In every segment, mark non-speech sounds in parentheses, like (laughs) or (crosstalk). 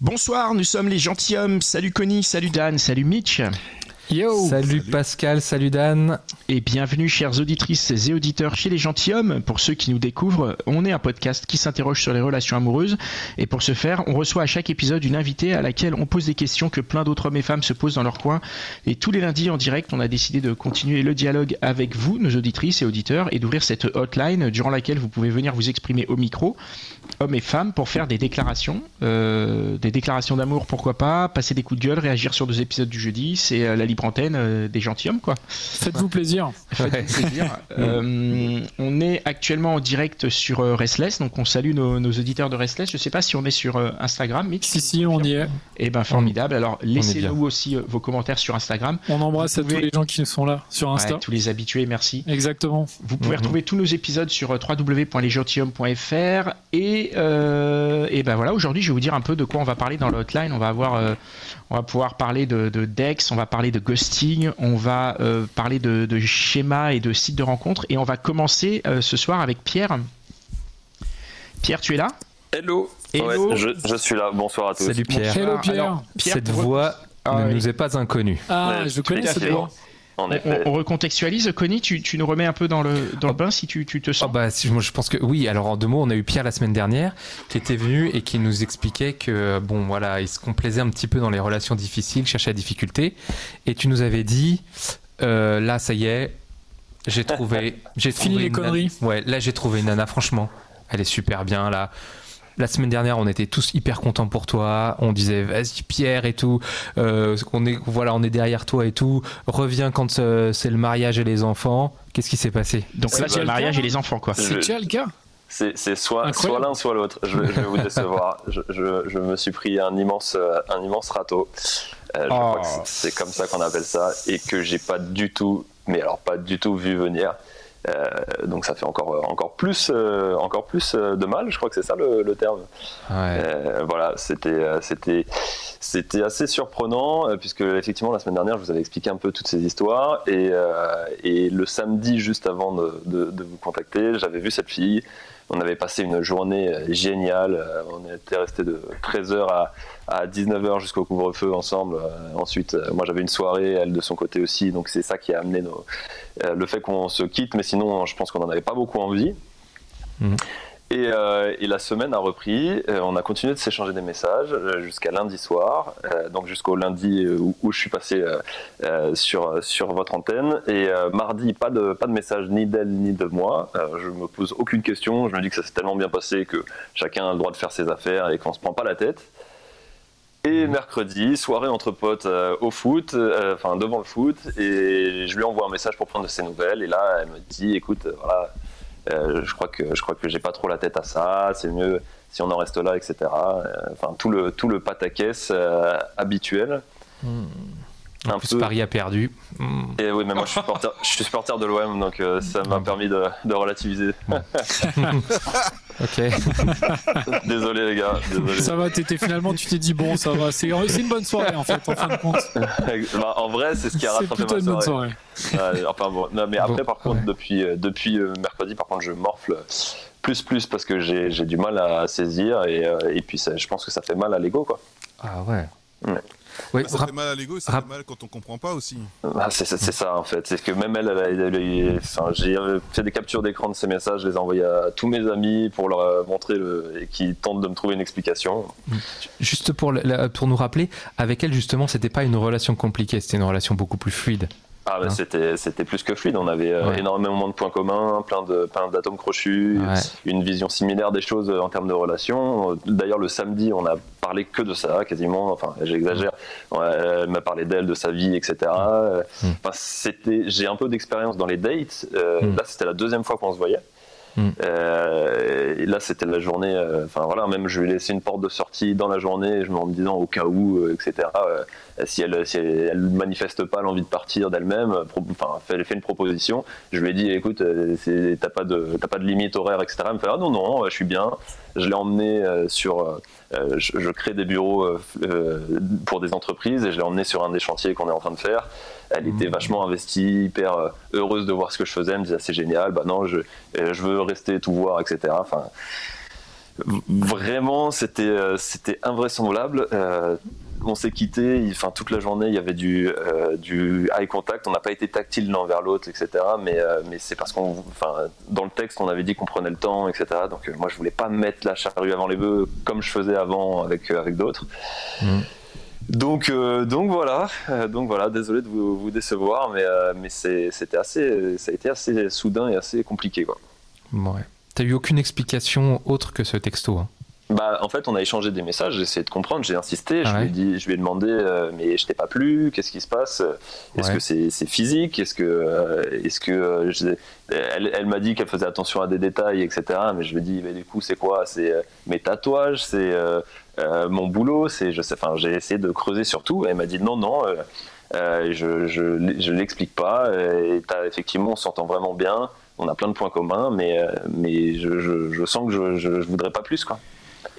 Bonsoir, nous sommes les gentilshommes. Salut Connie, salut Dan, salut Mitch. Yo Salut, Pascal, salut Dan. Et bienvenue chères auditrices et auditeurs chez les gentilshommes. Pour ceux qui nous découvrent, on est un podcast qui s'interroge sur les relations amoureuses. Et pour ce faire, on reçoit à chaque épisode une invitée à laquelle on pose des questions que plein d'autres hommes et femmes se posent dans leur coin. Et tous les lundis en direct, on a décidé de continuer le dialogue avec vous, nos auditrices et auditeurs, et d'ouvrir cette hotline durant laquelle vous pouvez venir vous exprimer au micro, hommes et femmes, pour faire des déclarations. Euh, des déclarations d'amour, pourquoi pas, passer des coups de gueule, réagir sur deux épisodes du jeudi. C'est euh, la libre antenne euh, des gentilshommes, quoi. Faites-vous plaisir. Faites-vous plaisir. (laughs) Euh, on est actuellement en direct sur euh, Restless, donc on salue nos, nos auditeurs de Restless. Je sais pas si on est sur euh, Instagram, Mitch. Si, si, on y est. Eh ben formidable. Alors laissez-nous aussi euh, vos commentaires sur Instagram. On embrasse à tous les gens qui sont là sur Insta. Ouais, tous les habitués, merci. Exactement. Vous pouvez Mhm. retrouver tous nos épisodes sur euh, www.lesgentilhommes.fr et, euh, et ben voilà, aujourd'hui je vais vous dire un peu de quoi on va parler dans le hotline. On va avoir, euh, on va pouvoir parler de, de Dex, on va parler de ghosting, on va euh, parler de, de schémas et de sites de rencontres et on va commencer euh, ce soir avec Pierre. Pierre, tu es là? Hello. Hello. Ouais, je, je suis là. Bonsoir à tous. Salut Pierre. Hello Pierre. Alors, Pierre, Cette pour- voix Ah ne oui. nous est pas inconnue. Ah, Ouais, je connais cette voix. En On, effet. on recontextualise, Connie, tu, tu nous remets un peu dans le, dans le bain si tu, tu te Ah sens. bah, si- moi, je pense que oui. Alors en deux mots, on a eu Pierre la semaine dernière qui était venu et qui nous expliquait que bon voilà, il se complaisait un petit peu dans les relations difficiles, cherchait la difficulté. Et tu nous avais dit, euh, là ça y est, j'ai trouvé, (laughs) j'ai Fini trouvé les une nana- conneries. Ouais, là j'ai trouvé une nana. Franchement, elle est super bien là. La semaine dernière, on était tous hyper contents pour toi. On disait vas-y Pierre et tout. Euh, on est voilà, on est derrière toi et tout. Reviens quand euh, c'est le mariage et les enfants. Qu'est-ce qui s'est passé? Donc là, c'est le mariage et les enfants, quoi. C'est déjà le cas. C'est c'est soit, soit l'un, soit l'autre. Je, je vais vous décevoir. (laughs) Je, je- je me suis pris un immense, euh, un immense râteau. Euh, je Oh. crois que c'est- c'est comme ça qu'on appelle ça et que j'ai pas du tout, mais alors pas du tout vu venir. Euh, donc ça fait encore, encore plus, euh, encore plus euh, de mal. Je crois que c'est ça le, le terme. Ouais. Euh, voilà, c'était, euh, c'était, c'était assez surprenant euh, puisque effectivement la semaine dernière je vous avais expliqué un peu toutes ces histoires et, euh, et le samedi juste avant de, de- de vous contacter, j'avais vu cette fille. On avait passé une journée euh, géniale. Euh, On était resté de 13h à, à 19h jusqu'au couvre-feu ensemble. Euh, ensuite, moi j'avais une soirée, elle de son côté aussi. Donc c'est ça qui a amené le fait qu'on se quitte. Mais sinon, je pense qu'on n'en avait pas beaucoup envie. Mhm. Et, euh, et la semaine a repris, euh, on a continué de s'échanger des messages euh, jusqu'à lundi soir, euh, donc jusqu'au lundi où, où je suis passé euh, sur, sur votre antenne. Et mardi, pas de, pas de message ni d'elle ni de moi. Je me pose aucune question, je me dis que ça s'est tellement bien passé que chacun a le droit de faire ses affaires et qu'on se prend pas la tête. Et mercredi, soirée entre potes euh, au foot, euh, enfin devant le foot, et je lui envoie un message pour prendre de ses nouvelles. Et là, elle me dit, écoute, voilà, euh, je crois que je crois que j'ai pas trop la tête à ça. C'est mieux si on en reste là, etc. Euh, Enfin tout le tout le pataquès euh, habituel. En Un plus, peu. Paris a perdu. Et oui, mais moi je suis supporter, je suis supporter de l'OM, donc euh, ça m'a permis de, de relativiser. (laughs) Ok. (laughs) Désolé les gars, désolé. Ça va, t'étais finalement, tu t'es dit bon, ça va, c'est une bonne soirée en fait, en fin de compte. (laughs) Bah, en vrai, c'est ce qui a C'est rattrapé plutôt ma une bonne soirée. soirée. Ouais, enfin bon, non, mais après, Bon, par contre, ouais. depuis, euh, depuis euh, mercredi, par contre, je morfle plus plus parce que j'ai j'ai du mal à saisir et, euh, et puis ça- je pense que ça fait mal à l'ego quoi. Ah ouais. Ouais. Ouais, Bah, ça fait mal à l'ego et ça fait mal quand on comprend pas aussi. Ah, c'est ça en fait, c'est que même elle, elle enfin, j'ai euh, fait des captures d'écran de ces messages, je les ai envoyés à tous mes amis pour leur euh, montrer le, et qui tentent de me trouver une explication. Juste pour, la- pour nous rappeler, avec elle justement, c'était pas une relation compliquée, c'était une relation beaucoup plus fluide. Ah, bah, Hein. c'était c'était plus que fluide. On avait euh, Ouais. énormément de points communs, plein de plein d'atomes crochus, Ouais. une vision similaire des choses euh, en termes de relations. D'ailleurs, le samedi, on a parlé que de ça, quasiment. Enfin, j'exagère. Elle m'a parlé d'elle, de sa vie, etc. Mm. Enfin, c'était. J'ai un peu d'expérience dans les dates. Euh, Mm. Là, c'était la deuxième fois qu'on se voyait. Mm. et là, c'était la journée. Enfin voilà, même je lui ai laissé une porte de sortie dans la journée, je me en disant au cas où, etc. si elle, si elle, manifeste pas l'envie de partir d'elle-même, enfin, elle fait une proposition. Je lui ai dit, écoute, t'as pas de, pas de limite horaire, etc. Elle me fait, ah non non, je suis bien. Je l'ai emmené sur euh, je, crée des bureaux euh, euh, pour des entreprises et je l'ai emmenée sur un des chantiers qu'on est en train de faire. Elle était mmh. vachement investie, hyper heureuse de voir ce que je faisais. Elle me disait c'est génial, bah non, je, je veux rester tout voir, etc. Enfin, vraiment, c'était c'était invraisemblable on s'est quitté, enfin toute la journée il y avait du, euh, du eye contact, on n'a pas été tactile l'un vers l'autre, etc. Mais, euh, mais c'est parce qu'on, enfin dans le texte on avait dit qu'on prenait le temps, etc. Donc euh, moi je voulais pas mettre la charrue avant les bœufs comme je faisais avant avec avec d'autres. Mm. Donc donc voilà, donc voilà, désolé de vous, décevoir, mais mais c'était assez, ça a été assez soudain et assez compliqué. Ouais. T'as eu aucune explication autre que ce texto hein bah, en fait, on a échangé des messages, j'ai essayé de comprendre, j'ai insisté, je, lui ai dit, je lui ai demandé, euh, mais je t'ai pas plu, qu'est-ce qui se passe? Est-ce que c'est physique? Est-ce que, euh, est-ce que euh, elle, elle m'a dit qu'elle faisait attention à des détails, etc. Mais je lui ai dit, mais du coup, c'est quoi? C'est mes tatouages, c'est mon boulot, c'est, je sais, enfin, j'ai essayé de creuser sur tout. Et elle m'a dit, non, non. je je, je l'explique pas. Et effectivement, on s'entend vraiment bien. On a plein de points communs, mais, mais je, je, je sens que je, je, voudrais pas plus, quoi.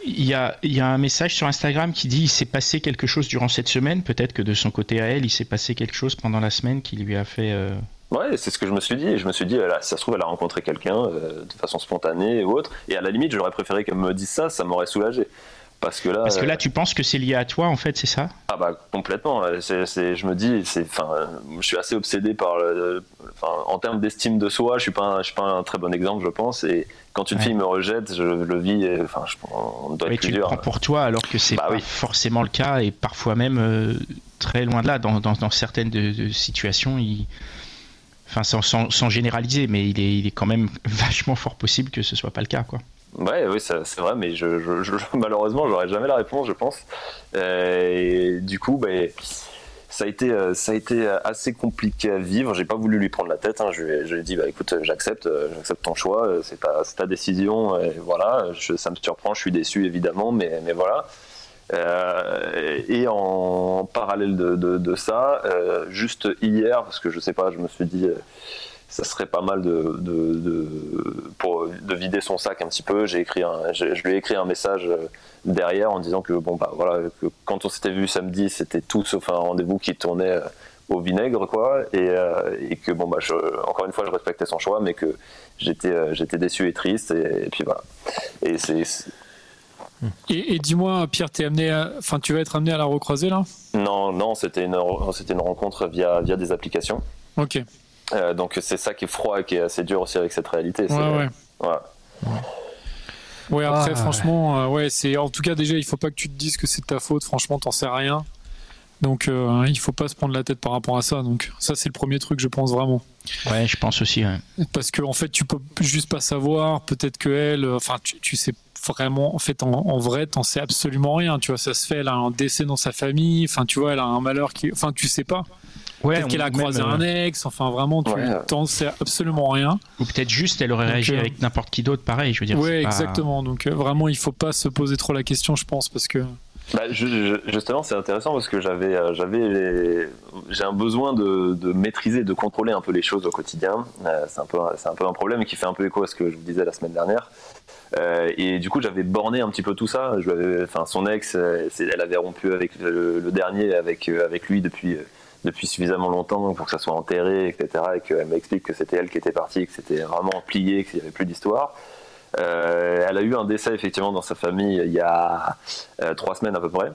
Il y, a, un message sur Instagram qui dit il s'est passé quelque chose durant cette semaine. Peut-être que de son côté à elle, il s'est passé quelque chose pendant la semaine qui lui a fait. Euh, ouais, c'est ce que je me suis dit. Je me suis dit, ça se trouve, elle a rencontré quelqu'un euh, de façon spontanée ou autre. Et à la limite, j'aurais préféré qu'elle me dise ça, ça m'aurait soulagé. Parce que là, Parce que là, tu penses que c'est lié à toi, en fait, c'est ça? Ah bah complètement. C'est, je me dis, c'est, enfin, je suis assez obsédé par, le, en termes d'estime de soi, je suis pas, je suis pas un très bon exemple, je pense. Et quand une fille me rejette, je le vis. Enfin, je, on doit être tu le prends pour toi, alors que c'est bah pas forcément le cas, et parfois même euh, très loin de là. Dans, dans, certaines de, situations, il... enfin, sans, sans, sans, généraliser, mais il est, il est quand même (laughs) vachement fort possible que ce soit pas le cas, quoi. Ouais, oui, c'est vrai, mais je, je, je (laughs) malheureusement, j'aurai jamais la réponse, je pense. Euh, et du coup, bah, ça a été, euh, ça a été assez compliqué à vivre. J'ai pas voulu lui prendre la tête. Hein. Je, lui ai, dit, bah, écoute, j'accepte, j'accepte ton choix, c'est ta, décision. Voilà, ça me surprend, je suis déçu évidemment, mais, mais voilà. Euh, et en parallèle de, ça, euh, juste hier, parce que je sais pas, je me suis dit ça serait pas mal de, de, de, pour, de vider son sac un petit peu. J'ai écrit un, je, lui ai écrit un message euh, derrière en disant que bon bah voilà que quand on s'était vu samedi c'était tout sauf un rendez-vous qui tournait euh, au vinaigre quoi et, euh, et que bon bah je, encore une fois je respectais son choix mais que j'étais j'étais déçu et triste et, puis voilà et c'est et, et dis-moi, Pierre, es amené enfin, tu vas être amené à la recroiser là? Non, non, c'était une, c'était une rencontre via, via des applications. Ok. Euh, donc c'est ça qui est froid et qui est assez dur aussi avec cette réalité. Ouais, ouais. ouais. après, ah, franchement, euh, ouais, c'est en tout cas déjà, il faut pas que tu te dises que c'est ta faute. Franchement, t'en sais rien. Donc, euh, il faut pas se prendre la tête par rapport à ça. Donc, ça, c'est le premier truc, je pense vraiment. Ouais, je pense aussi. Parce que en fait, tu peux juste pas savoir. Peut-être que elle, enfin, tu, sais vraiment. En fait, en, en vrai, t'en sais absolument rien. Tu vois, ça se fait. Elle a un décès dans sa famille. Enfin, tu vois, elle a un malheur qui. Enfin, tu sais pas. Ouais, peut-être qu'elle a croisé un euh, ex, enfin vraiment, tu t'en sais absolument rien. Ou peut-être juste elle aurait réagi euh, avec n'importe qui d'autre, pareil, je veux dire. Ouais, exactement. Donc euh, vraiment, il faut pas se poser trop la question, je pense, parce que. Bah, justement, c'est intéressant parce que j'avais, j'avais, j'ai un besoin de, de, maîtriser, de contrôler un peu les choses au quotidien. c'est un peu, c'est un peu un problème qui fait un peu écho à ce que je vous disais la semaine dernière. et du coup, j'avais borné un petit peu tout ça. Je enfin, son ex, elle avait rompu avec le, le dernier, avec avec lui depuis depuis suffisamment longtemps pour que ça soit enterré, etc. Et qu'elle m'explique que c'était elle qui était partie, que c'était vraiment plié, qu'il n'y avait plus d'histoire. Euh, elle a eu un décès effectivement dans sa famille il y a euh, trois semaines à peu près.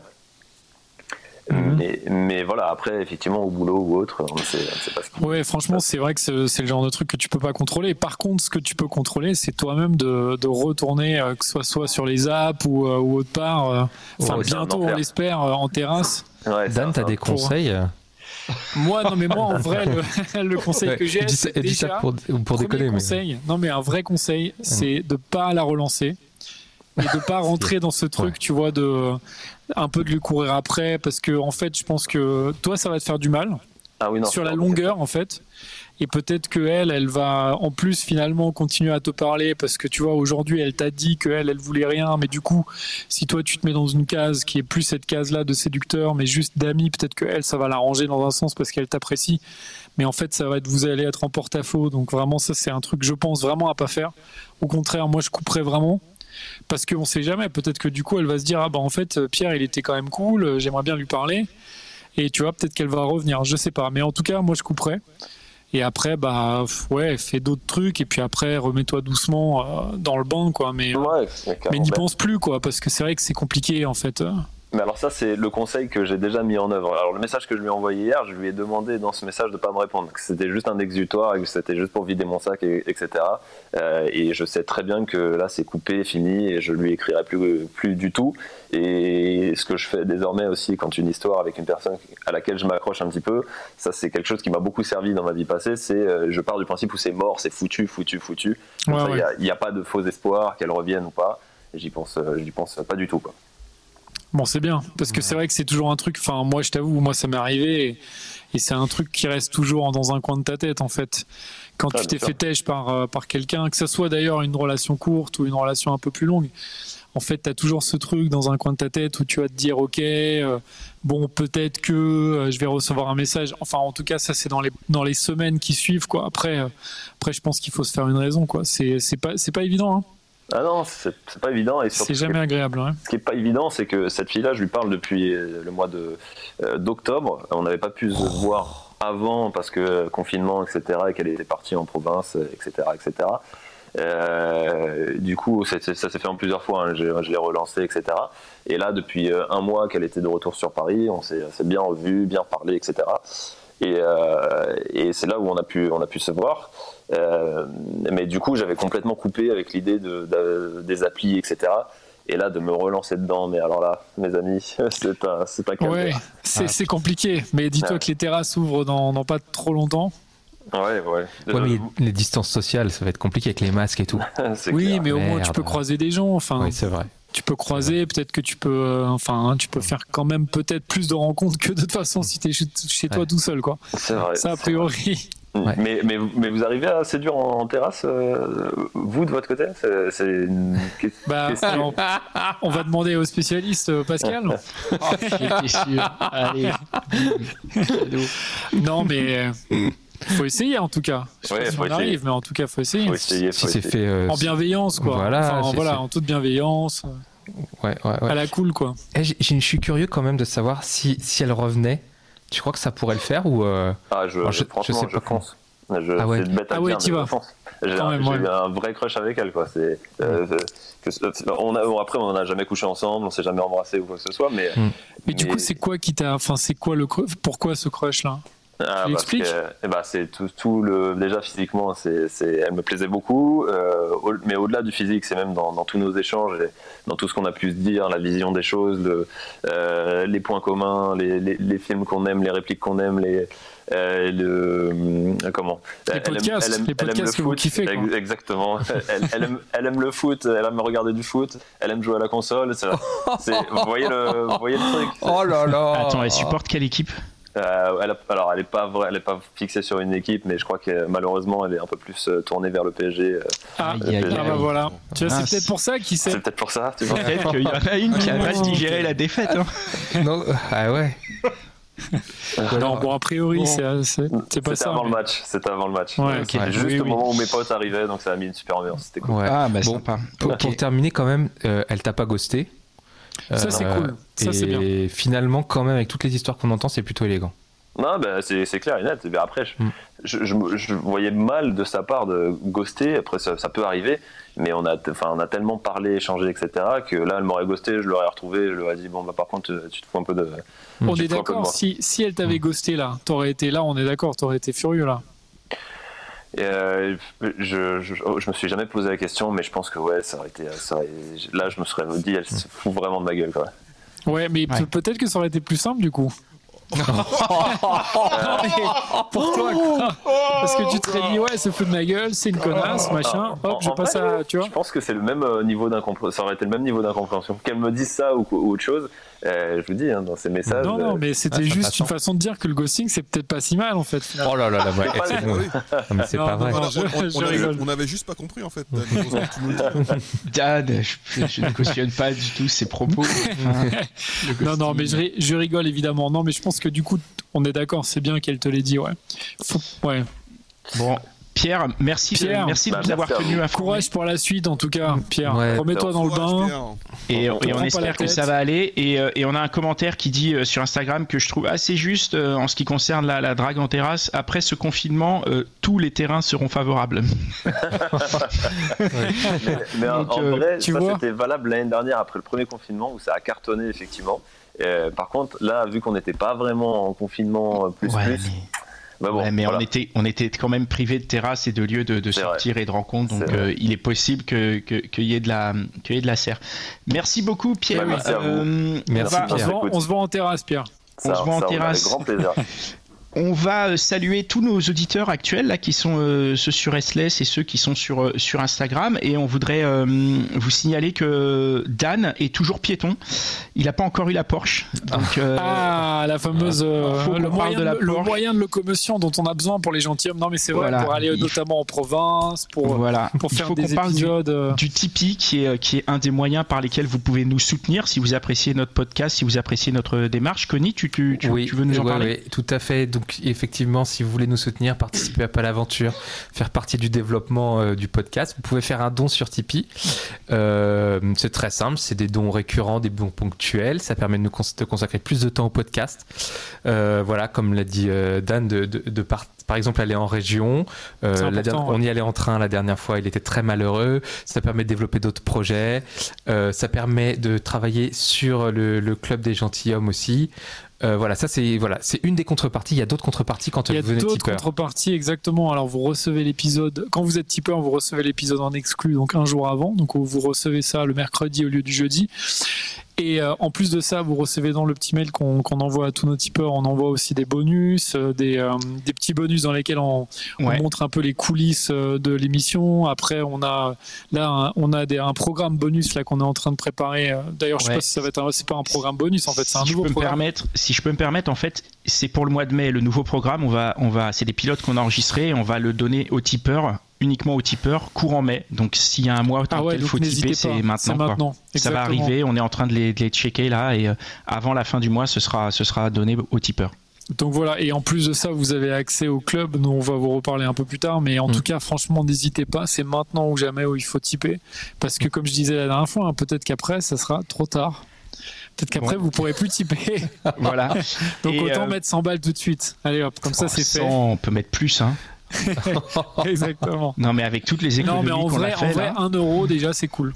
Mhm. mais, voilà, après, effectivement, au boulot ou autre, on ne sait, pas ce qui Ouais, franchement, c'est vrai que c'est le genre de truc que tu peux pas contrôler. Par contre, ce que tu peux contrôler, c'est toi-même de, retourner, euh, que ce soit, soit sur les apps ou, ou autre part. Enfin, bientôt, on l'espère, en terrasse. Ouais, Dan, tu as des conseils moi, non, mais moi, en vrai, le, (laughs) conseil que j'ai, c'est déjà, pour, pour déconner. Conseil, non, mais un vrai conseil, mm. c'est de pas la relancer et de pas (laughs) rentrer dans ce truc, tu vois, de un peu de lui courir après, parce que en fait, je pense que toi, ça va te faire du mal. Ah oui, non, sur la longueur en fait. Et peut-être que elle, elle va en plus finalement continuer à te parler parce que tu vois aujourd'hui elle t'a dit que elle, elle voulait rien, mais du coup si toi tu te mets dans une case qui est plus cette case là de séducteur, mais juste d'ami, peut-être que elle ça va l'arranger dans un sens parce qu'elle t'apprécie, mais en fait ça va être vous allez être en porte-à-faux, donc vraiment ça c'est un truc je pense vraiment à pas faire. Au contraire moi je couperais vraiment. Parce qu'on sait jamais, peut-être que du coup elle va se dire ah bah en fait Pierre il était quand même cool, j'aimerais bien lui parler. Et tu vois, peut-être qu'elle va revenir, je sais pas. Mais en tout cas, moi, je couperais. Et après, bah, ouais, fais d'autres trucs. Et puis après, remets-toi doucement euh, dans le banc, quoi. Mais, euh, Ouais, mais n'y pense plus, quoi. Parce que c'est vrai que c'est compliqué, en fait. Mais alors ça, c'est le conseil que j'ai déjà mis en œuvre. Alors le message que je lui ai envoyé hier, je lui ai demandé dans ce message de pas me répondre, que c'était juste un exutoire et que c'était juste pour vider mon sac, et, etc. Euh, et je sais très bien que là, c'est coupé, fini, et je lui écrirai plus, plus du tout. Et ce que je fais désormais aussi quand une histoire avec une personne à laquelle je m'accroche un petit peu, ça c'est quelque chose qui m'a beaucoup servi dans ma vie passée, c'est euh, je pars du principe où c'est mort, c'est foutu, foutu, foutu. Ouais, il ouais. n'y a, pas de faux espoir qu'elle revienne ou pas. J'y pense, euh, j'y pense pas du tout. Quoi. Bon, c'est bien. Parce que c'est vrai que c'est toujours un truc. Enfin, moi, je t'avoue, moi, ça m'est arrivé. Et, et c'est un truc qui reste toujours dans un coin de ta tête, en fait. Quand Ah, tu t'es fait têche par, euh, par quelqu'un, que ce soit d'ailleurs une relation courte ou une relation un peu plus longue, en fait, tu as toujours ce truc dans un coin de ta tête où tu vas te dire, OK, euh, bon, peut-être que euh, je vais recevoir un message. Enfin, en tout cas, ça, c'est dans les, dans les semaines qui suivent, quoi. Après, après je pense qu'il faut se faire une raison, quoi. C'est pas, c'est pas évident, hein. Ah non, c'est pas évident. Et C'est jamais agréable, hein. ce qui est pas évident, c'est que cette fille-là, je lui parle depuis euh, le mois de euh, d'octobre. On n'avait pas pu se voir avant parce que euh, confinement, etc., et qu'elle était partie en province, etc., etc. Euh, du coup, ça s'est fait en plusieurs fois. hein. Je l'ai relancé, etc. Et là, depuis un mois qu'elle était de retour sur Paris, on s'est s'est bien revu, bien parlé, etc. Et, euh, et c'est là où on a pu, on a pu se voir. Euh, mais du coup, j'avais complètement coupé avec l'idée de, de- des applis, etc. Et là, de me relancer dedans, mais alors là, mes amis, (laughs) c'est un, c'est. Ouais, c'est Ah. c'est compliqué. Mais dis-toi Ouais. que les terrasses ouvrent dans, dans pas trop longtemps. Ouais, ouais. Ouais, mais les distances sociales, ça va être compliqué avec les masques et tout. (laughs) c'est Oui, clair. mais au moins tu peux croiser des gens. Enfin, Oui, c'est vrai. tu peux croiser. Peut-être que tu peux, euh, enfin, hein, tu peux faire quand même peut-être plus de rencontres que de toute façon si t'es chez, chez toi Ouais. tout seul, quoi. C'est vrai. Ça a priori. Ouais. Mais, mais, mais vous arrivez à séduire en, en terrasse, euh, vous, de votre côté? C'est c'est une... (laughs) Bah, on va demander au spécialiste euh, Pascal. (laughs) J'étais sûr. Allez. Cadeau. (laughs) non, mais euh, faut essayer en tout cas. Je sais Ouais, pas si faut on arrive, mais en tout cas, faut essayer. faut essayer, Si faut c'est essayer. fait. euh, En bienveillance, quoi. Voilà, Enfin, en toute bienveillance, Ouais, ouais, ouais. à la cool, quoi. Eh, je suis curieux quand même de savoir si, si elle revenait. Tu crois que ça pourrait le faire ou euh, Ah, je, Alors, je- franchement, je sais pas. Je, Ah ouais. C'est bête à Ah ouais, mais vas. fonce. J'ai un, ouais. un vrai crush avec elle, quoi. C'est, euh, que- que- on a, bon, après, on n'a jamais couché ensemble, on s'est jamais embrassé ou quoi que ce soit, mais. Mm. Mais du Mais- coup, c'est quoi qui t'a. Enfin, c'est quoi le. Pourquoi ce crush là Ah, Tu parce que, eh ben, c'est tout, tout le déjà physiquement c'est, c'est elle me plaisait beaucoup. Euh, au- mais au-delà du physique c'est même dans, dans tous nos échanges et dans tout ce qu'on a pu se dire la vision des choses le, euh, les points communs les, les, les films qu'on aime les répliques qu'on aime les euh, le comment? Les Elle aime- podcasts, elle aime- les elle aime podcasts le que vous foot, kiffez, quoi. exactement. (laughs) Elle, elle aime, elle aime le foot elle aime regarder du foot elle aime jouer à la console c'est, c'est- vous voyez le vous voyez le truc. (laughs) Oh là là. Attends, elle supporte quelle équipe? Euh, elle a- alors, elle n'est pas, vrai- elle est pas fixée sur une équipe, mais je crois que malheureusement, elle est un peu plus euh, tournée vers le PSG. euh. Ah, Aïe, aïe, ah bah voilà. Tu vois, c'est peut-être pour ça qu'il C'est sait. peut-être pour ça, tu vois. Peut-être qu'il y en a (laughs) une qui a mal digéré la défaite. hein. (laughs) Non, Ah ouais. Non, bon, a priori, Bon. c'est c'est- c'est pas C'était ça. avant mais- le match. C'était avant le match. Ouais, ok. c'était Ouais, juste oui, au oui. moment où mes potes arrivaient, donc ça a mis une super ambiance. C'était cool. ouais. Ah, bah Bon, sympa. Pour, terminer, quand même, euh, elle t'a pas ghosté. Ça, c'est Euh, cool. Ça, c'est bien. Et finalement, quand même, avec toutes les histoires qu'on entend, c'est plutôt élégant. Non, bah, c'est clair et net. Et bien après, je, Mm. je, je- je voyais mal de sa part de ghoster. Après, ça, ça peut arriver, mais on a, enfin, on a tellement parlé, échangé, etc., que là, elle m'aurait ghosté, je l'aurais retrouvé, je lui aurais dit, bon, bah, par contre, tu- te fous un peu de. On tu est d'accord, si, si elle t'avait ghosté là, t'aurais été là, on est d'accord, t'aurais été furieux là. Et, euh, je, je, je me suis jamais posé la question, mais je pense que ouais, ça aurait été. ça aurait- là, je me serais dit, elle se fout vraiment de ma gueule, quoi. Ouais, mais Ouais. peut-être que ça aurait été plus simple du coup. (laughs) pour toi, quoi. Parce que tu te serais dit, ouais, se fout de ma gueule, c'est une connasse, machin. En- Hop, je en passe vrai, à. Tu vois Je pense que c'est le même euh, niveau d'incompréhension. Ça aurait été le même niveau d'incompréhension. Qu'elle me dise ça ou, ou autre chose, euh, je vous dis, hein, dans ces messages. Non, non, euh, mais c'était Ah, juste une façon de dire que le ghosting, c'est peut-être pas si mal, en fait. finalement. Oh là là là, ouais, C'est pas c'est le- bon. Oui. Non, mais c'est Non, pas vrai. on, avait, rigole. on avait juste pas compris en fait. Dan, (laughs) je, je ne cautionne pas du tout ses propos. Enfin, (laughs) Non, non, mais je, rigole évidemment. Non, mais je pense que du coup, on est d'accord, c'est bien qu'elle te l'ait dit, ouais. Faut- ouais. Bon, Pierre, merci, de- Pierre. merci de Bah, nous avoir merci vous. informés. Courage pour la suite, en tout cas, Pierre. Ouais. Remets-toi dans le bain. Pierre. Et, On et espère que ça va aller. Et, euh, et on a un commentaire qui dit euh, sur Instagram que je trouve assez juste euh, en ce qui concerne la, la drague en terrasse. Après ce confinement, euh, tous les terrains seront favorables. (laughs) Mais, mais en- Donc, en euh, vrai, tu ça vois c'était valable l'année dernière après le premier confinement où ça a cartonné effectivement. Euh, par contre, là, vu qu'on n'était pas vraiment en confinement plus Ouais, plus, mais- bah bon, Ouais, mais voilà. on, était, on était quand même privé de terrasse et de lieux de, sortir et de rencontres, donc euh, il est possible que- que- qu'il y, ait de la- qu'il y ait de la serre. Merci beaucoup, Pierre. Merci à vous. On Merci, va- On se, Pierre. vend, on se vend en terrasse, Pierre. Ça, on se voit en terrasse. Avec grand plaisir. (laughs) On va euh, saluer tous nos auditeurs actuels là qui sont euh, ceux sur SLS et ceux qui sont sur euh, sur Instagram et on voudrait euh, vous signaler que Dan est toujours piéton. Il n'a pas encore eu la Porsche. Donc euh, Ah, la fameuse. euh, qu'on le, moyen de la de, le Porsche. moyen de locomotion dont on a besoin pour les gentilshommes. Non, mais c'est vrai, Voilà. pour aller Il- notamment en province, pour, voilà. pour Il faire faut des qu'on parle du, du Tipeee qui est qui est un des moyens par lesquels vous pouvez nous soutenir si vous appréciez notre podcast, si vous appréciez notre démarche. Connie, tu tu, tu, oui, tu veux nous en ouais, parler? ouais, tout à fait. Donc, effectivement, si vous voulez nous soutenir, participer à Pas l'aventure, faire partie du développement euh, du podcast, vous pouvez faire un don sur Tipeee. Euh, c'est très simple, c'est des dons récurrents, des dons ponctuels. Ça permet de nous cons- de consacrer plus de temps au podcast. Euh, voilà, comme l'a dit Dan, de, de, de par, par exemple aller en région. Euh, C'est la important, dernière- ouais. On y allait en train la dernière fois, il était très malheureux. Ça permet de développer d'autres projets. Euh, ça permet de travailler sur le, le club des gentilshommes aussi. Euh, voilà, ça c'est voilà, c'est une des contreparties. Il y a d'autres contreparties quand Il y a vous venez d'autres tipeur. contreparties, exactement. Alors, vous recevez l'épisode, quand vous êtes tipeur, vous recevez l'épisode en exclu, donc un jour avant. Donc, vous recevez ça le mercredi au lieu du jeudi. Et euh, en plus de ça, vous recevez dans le petit mail qu'on envoie à tous nos tipeurs, on envoie aussi des bonus, euh, des, euh, des petits bonus dans lesquels on, on Ouais. montre un peu les coulisses de l'émission. Après, on a là, un, on a des, un programme bonus là qu'on est en train de préparer. D'ailleurs, je sais Ouais. pas si ça va être un, c'est pas un programme bonus en fait, c'est un si je nouveau peux me programme. permettre, si je peux me permettre, en fait, c'est pour le mois de mai le nouveau programme. On va, on va, c'est des pilotes qu'on a enregistrés. On va le donner aux tipeurs, uniquement aux tipeurs, courant mai. Donc s'il y a un mois Ah ouais, il faut tiper, c'est maintenant. Quoi. Ça va arriver. On est en train de les, de les checker là et euh, avant la fin du mois, ce sera, ce sera donné aux tipeurs. Donc voilà, et en plus de ça, vous avez accès au club. Nous, on va vous reparler un peu plus tard, mais en Mm. tout cas, franchement, n'hésitez pas. C'est maintenant ou jamais où il faut tiper, parce que comme je disais la dernière fois, hein, peut-être qu'après, ça sera trop tard. Peut-être qu'après, Ouais. vous pourrez plus tiper. (laughs) voilà. Donc Et, autant euh, mettre 100 balles tout de suite. Allez hop, comme ça, Oh, c'est 100, On peut mettre plus, hein. (laughs) Exactement. Non, mais avec toutes les Non, économies mais en qu'on vrai, a en fait vrai, là. 1 euro déjà, c'est cool.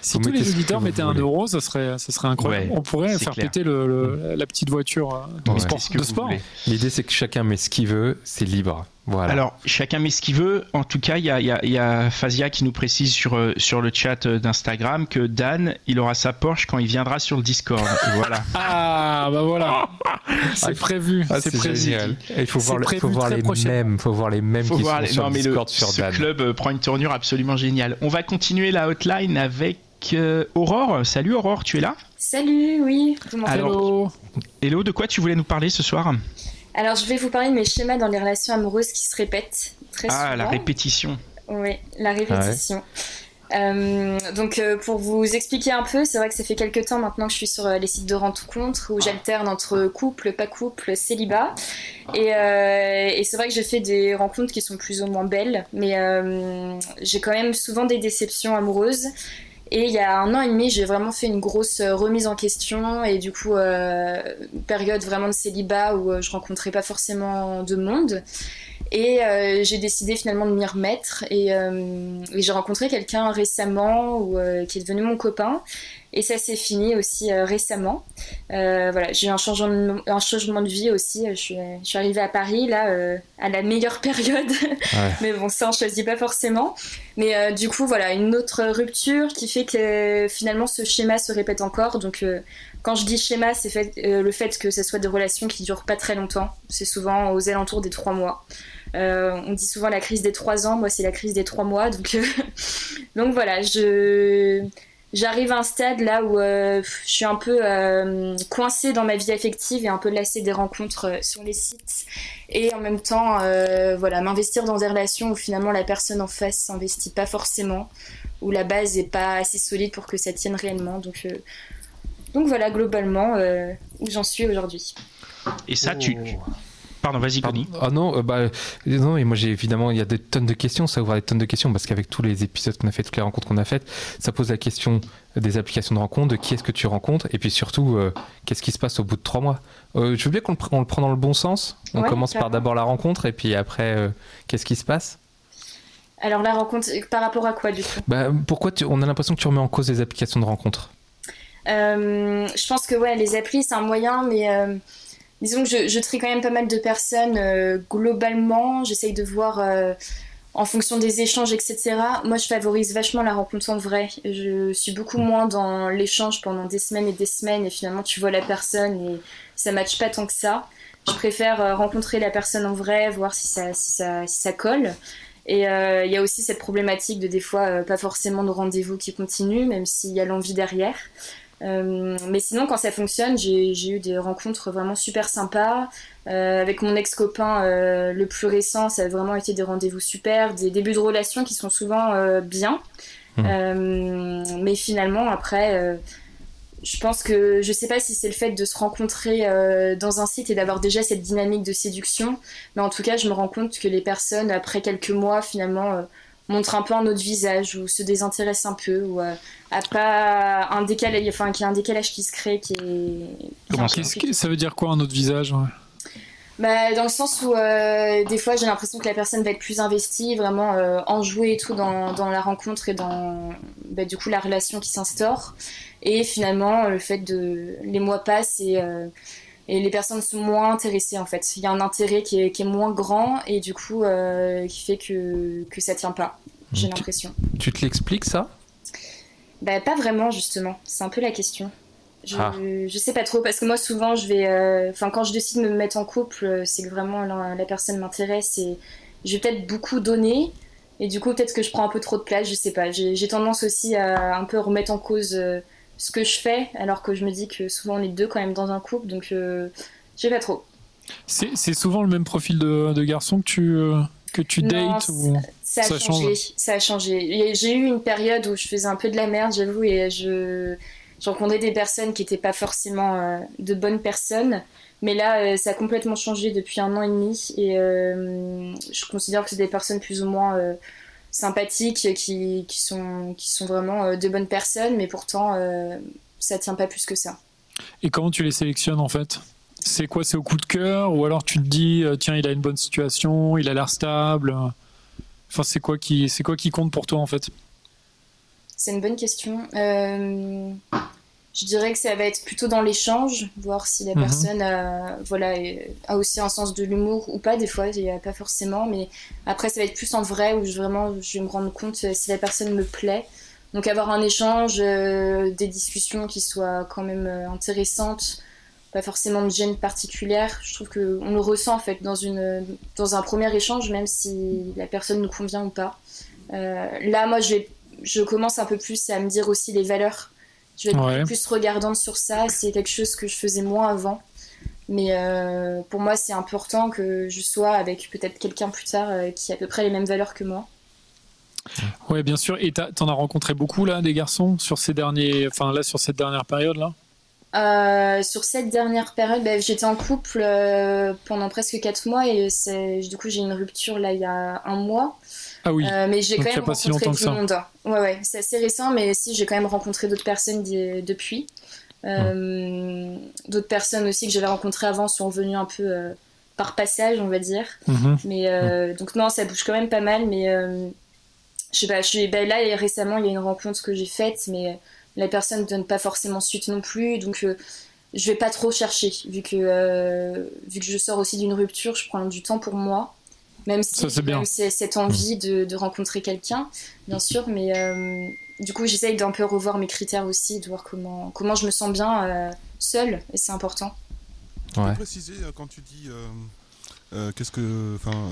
Si Vous tous les auditeurs mettaient 1 voulez. euro, ça serait, ça serait incroyable. Ouais, on pourrait faire clair. péter le, le- la petite voiture euh, de Ouais. sport. De L'idée c'est que chacun met ce qu'il veut, c'est libre. Voilà. Alors, chacun met ce qu'il veut. En tout cas, il y a, il y a- il y a Fazia qui nous précise sur, euh, sur le chat euh, d'Instagram que Dan, il aura sa Porsche quand il viendra sur le Discord. (laughs) voilà. Ah, bah voilà. (laughs) C'est prévu. Ah, c'est prévu. génial. Et Il faut voir, le- faut les mêmes, faut voir les mêmes Faut qui voir sont les- sur non, le le- Discord sur ce Dan. club euh, prend une tournure absolument géniale. On va continuer la hotline avec euh, Aurore. Salut Aurore, tu es là? Salut, oui, Hello. Hello, de quoi tu voulais nous parler ce soir? Alors, je vais vous parler de mes schémas dans les relations amoureuses qui se répètent très souvent. Ah, la répétition. Oui, la répétition. Euh, donc, euh, pour vous expliquer un peu, c'est vrai que ça fait quelques temps maintenant que je suis sur euh, les sites de rencontres où j'alterne entre couple, pas couple, célibat. Et, euh, et c'est vrai que j'ai fait des rencontres qui sont plus ou moins belles, mais j'ai quand même souvent des déceptions amoureuses. Et il y a un an et demi, j'ai vraiment fait une grosse euh, remise en question et du coup, euh, période vraiment de célibat où euh, je rencontrais pas forcément de monde. Et euh, j'ai décidé finalement de m'y remettre et, j'ai rencontré quelqu'un récemment où, qui est devenu mon copain. Et ça s'est fini aussi récemment. voilà, j'ai eu un changement, de, un changement de vie aussi. Je suis, je suis arrivée à Paris là à la meilleure (laughs) période, mais bon, ça on choisit pas forcément. Mais du coup, voilà, une autre rupture qui fait que finalement ce schéma se répète encore. Donc quand je dis schéma, c'est fait, euh, le fait que ce soit des relations qui durent pas très longtemps. C'est souvent aux alentours des trois mois. Euh, on dit souvent la crise des trois ans. Moi, c'est la crise des trois mois. Donc, euh, (laughs) donc voilà, je j'arrive à un stade là où je suis un peu coincée dans ma vie affective et un peu lassée des rencontres sur les sites. Et en même temps voilà m'investir dans des relations où finalement la personne en face s'investit pas forcément où la base est pas assez solide pour que ça tienne réellement. Donc donc voilà globalement euh, où j'en suis aujourd'hui. Et ça, tu, Pardon, vas-y, Connie. Ah non, euh, bah, non, et moi j'ai évidemment, il y a des tonnes de questions, ça ouvre des tonnes de questions, parce qu'avec tous les épisodes qu'on a fait, toutes les rencontres qu'on a faites, ça pose la question des applications de rencontre, de qui est-ce que tu rencontres, et puis surtout, euh, qu'est-ce qui se passe au bout de trois mois. je veux bien qu'on le, le, prend dans le bon sens. On commence par d'abord la rencontre, et puis après, qu'est-ce qui se passe? Alors la rencontre, par rapport à quoi du coup? Bah, Pourquoi on a l'impression que tu remets en cause les applications de rencontre? Euh, je pense que ouais, les applis, c'est un moyen, mais euh, disons que je, je, trie quand même pas mal de personnes euh, globalement. J'essaye de voir en fonction des échanges, etc. Moi, je favorise vachement la rencontre en vrai. Je suis beaucoup moins dans l'échange pendant des semaines et des semaines, et finalement, tu vois la personne et ça matche pas tant que ça. Je préfère rencontrer la personne en vrai, voir si ça, si ça, si ça colle. Et il y a aussi cette problématique de des fois pas forcément de rendez-vous qui continuent, même s'il y a l'envie derrière. Euh, mais sinon, quand ça fonctionne, j'ai eu des rencontres vraiment super sympas. Euh, avec mon ex-copain euh, le plus récent, ça a vraiment été des rendez-vous super, des débuts de relations qui sont souvent bien. Mmh. mais finalement, après, je pense que je sais pas si c'est le fait de se rencontrer dans un site et d'avoir déjà cette dynamique de séduction, mais en tout cas, je me rends compte que les personnes, après quelques mois, finalement, montre un peu un autre visage ou se désintéresse un peu ou euh, a pas un décalage enfin qu'il y a un décalage qui se crée qui est, ça veut dire quoi un autre visage bah, dans le sens où euh, des fois j'ai l'impression que la personne va être plus investie, vraiment euh, enjouée et tout dans, dans, la rencontre et dans bah, du coup la relation qui s'instaure. Et finalement le fait de les mois passent et et les personnes sont moins intéressées en fait. Il y a un intérêt qui est, qui est moins grand et du coup euh, qui fait que, que ça tient pas, j'ai l'impression. Tu te l'expliques ça? Bah, Pas vraiment justement, c'est un peu la question. Je, ah. je sais pas trop parce que moi souvent je vais. Euh, enfin, quand je décide de me mettre en couple, euh, c'est que vraiment la, la personne m'intéresse et je vais peut-être beaucoup donner. Et du coup, peut-être que je prends un peu trop de place, je sais pas. J'ai tendance aussi à un peu remettre en cause ce que je fais, alors que je me dis que souvent on est deux quand même dans un couple, donc euh, je sais pas trop. C'est souvent le même profil de, de garçon que tu, euh, que tu dates ou... ça, a changé. Ça a changé. J'ai eu une période où je faisais un peu de la merde, j'avoue, et je, rencontrais des personnes qui n'étaient pas forcément euh, de bonnes personnes. Mais là, ça a complètement changé depuis un an et demi. Et je considère que c'est des personnes plus ou moins sympathiques, qui, qui, sont, qui sont vraiment euh, de bonnes personnes, mais pourtant, euh, ça tient pas plus que ça. Et comment tu les sélectionnes en fait? C'est quoi? C'est au coup de cœur? Ou alors tu te dis, euh, tiens, il a une bonne situation, il a l'air stable? Enfin, c'est quoi, qui, quoi qui compte pour toi en fait? C'est une bonne question. Je dirais que ça va être plutôt dans l'échange, voir si la mhm. personne a, voilà, a aussi un sens de l'humour ou pas. Des fois, il n'y a pas forcément, mais après, ça va être plus en vrai où je, vraiment je vais me rendre compte si la personne me plaît. Donc, avoir un échange, euh, des discussions qui soient quand même euh, intéressantes, pas forcément de gêne particulière. Je trouve qu'on le ressent en fait dans, une, dans un premier échange, même si la personne nous convient ou pas. Euh, là, moi, je, vais, je commence un peu plus à me dire aussi les valeurs je vais être plus regardante sur ça. C'est quelque chose que je faisais moins avant. Mais euh, pour moi, c'est important que je sois avec peut-être quelqu'un plus tard euh, qui a à peu près les mêmes valeurs que moi. Ouais, bien sûr. Et t'en as rencontré beaucoup là, des garçons sur ces derniers, enfin là sur cette dernière période là? Euh, sur cette dernière période, bah, j'étais en couple pendant presque 4 mois et du coup j'ai une rupture là il y a un mois. Ah oui. Euh, mais j'ai quand même rencontré du monde. Ouais, ouais, c'est assez récent, mais si j'ai quand même rencontré d'autres personnes depuis. Euh, d'autres personnes aussi que j'avais rencontrées avant sont venues un peu euh, par passage, on va dire. Mhm. Mais donc non, ça bouge quand même pas mal, mais je sais pas. Je suis, bah, là récemment, il y a une rencontre que j'ai faite, mais la personne ne donne pas forcément suite non plus. Donc, je vais pas trop chercher, vu que, vu que je sors aussi d'une rupture, je prends du temps pour moi. Même si c'est cette envie de, de rencontrer quelqu'un, bien sûr, mais du coup, j'essaye d'un peu revoir mes critères aussi, de voir comment, comment je me sens bien euh, seule, et c'est important. Tu peux préciser euh, quand tu dis euh, qu'est-ce que, enfin,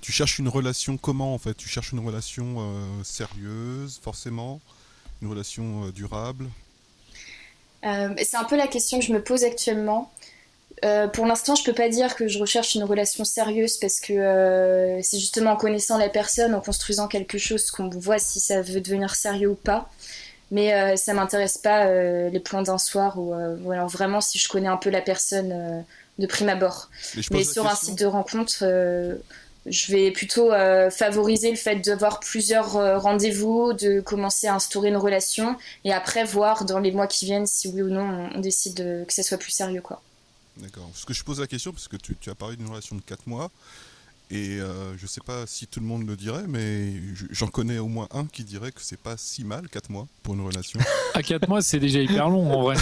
tu cherches une relation comment en fait? Tu cherches une relation sérieuse, forcément, une relation durable? C'est un peu la question que je me pose actuellement. Euh, pour l'instant, je peux pas dire que je recherche une relation sérieuse parce que euh, c'est justement en connaissant la personne, en construisant quelque chose qu'on voit si ça veut devenir sérieux ou pas. Mais euh, ça m'intéresse pas les plans d'un soir ou, alors vraiment si je connais un peu la personne de prime abord. Mais, sur un site de rencontre, je vais plutôt favoriser le fait d'avoir plusieurs rendez-vous, de commencer à instaurer une relation et après voir dans les mois qui viennent si oui ou non on, décide que ça soit plus sérieux quoi. D'accord. Parce que je pose la question, parce que tu, tu as parlé d'une relation de 4 mois, et euh, je sais pas si tout le monde le dirait, mais j'en connais au moins un qui dirait que c'est pas si mal 4 mois pour une relation. À 4 mois, c'est déjà hyper long en vrai.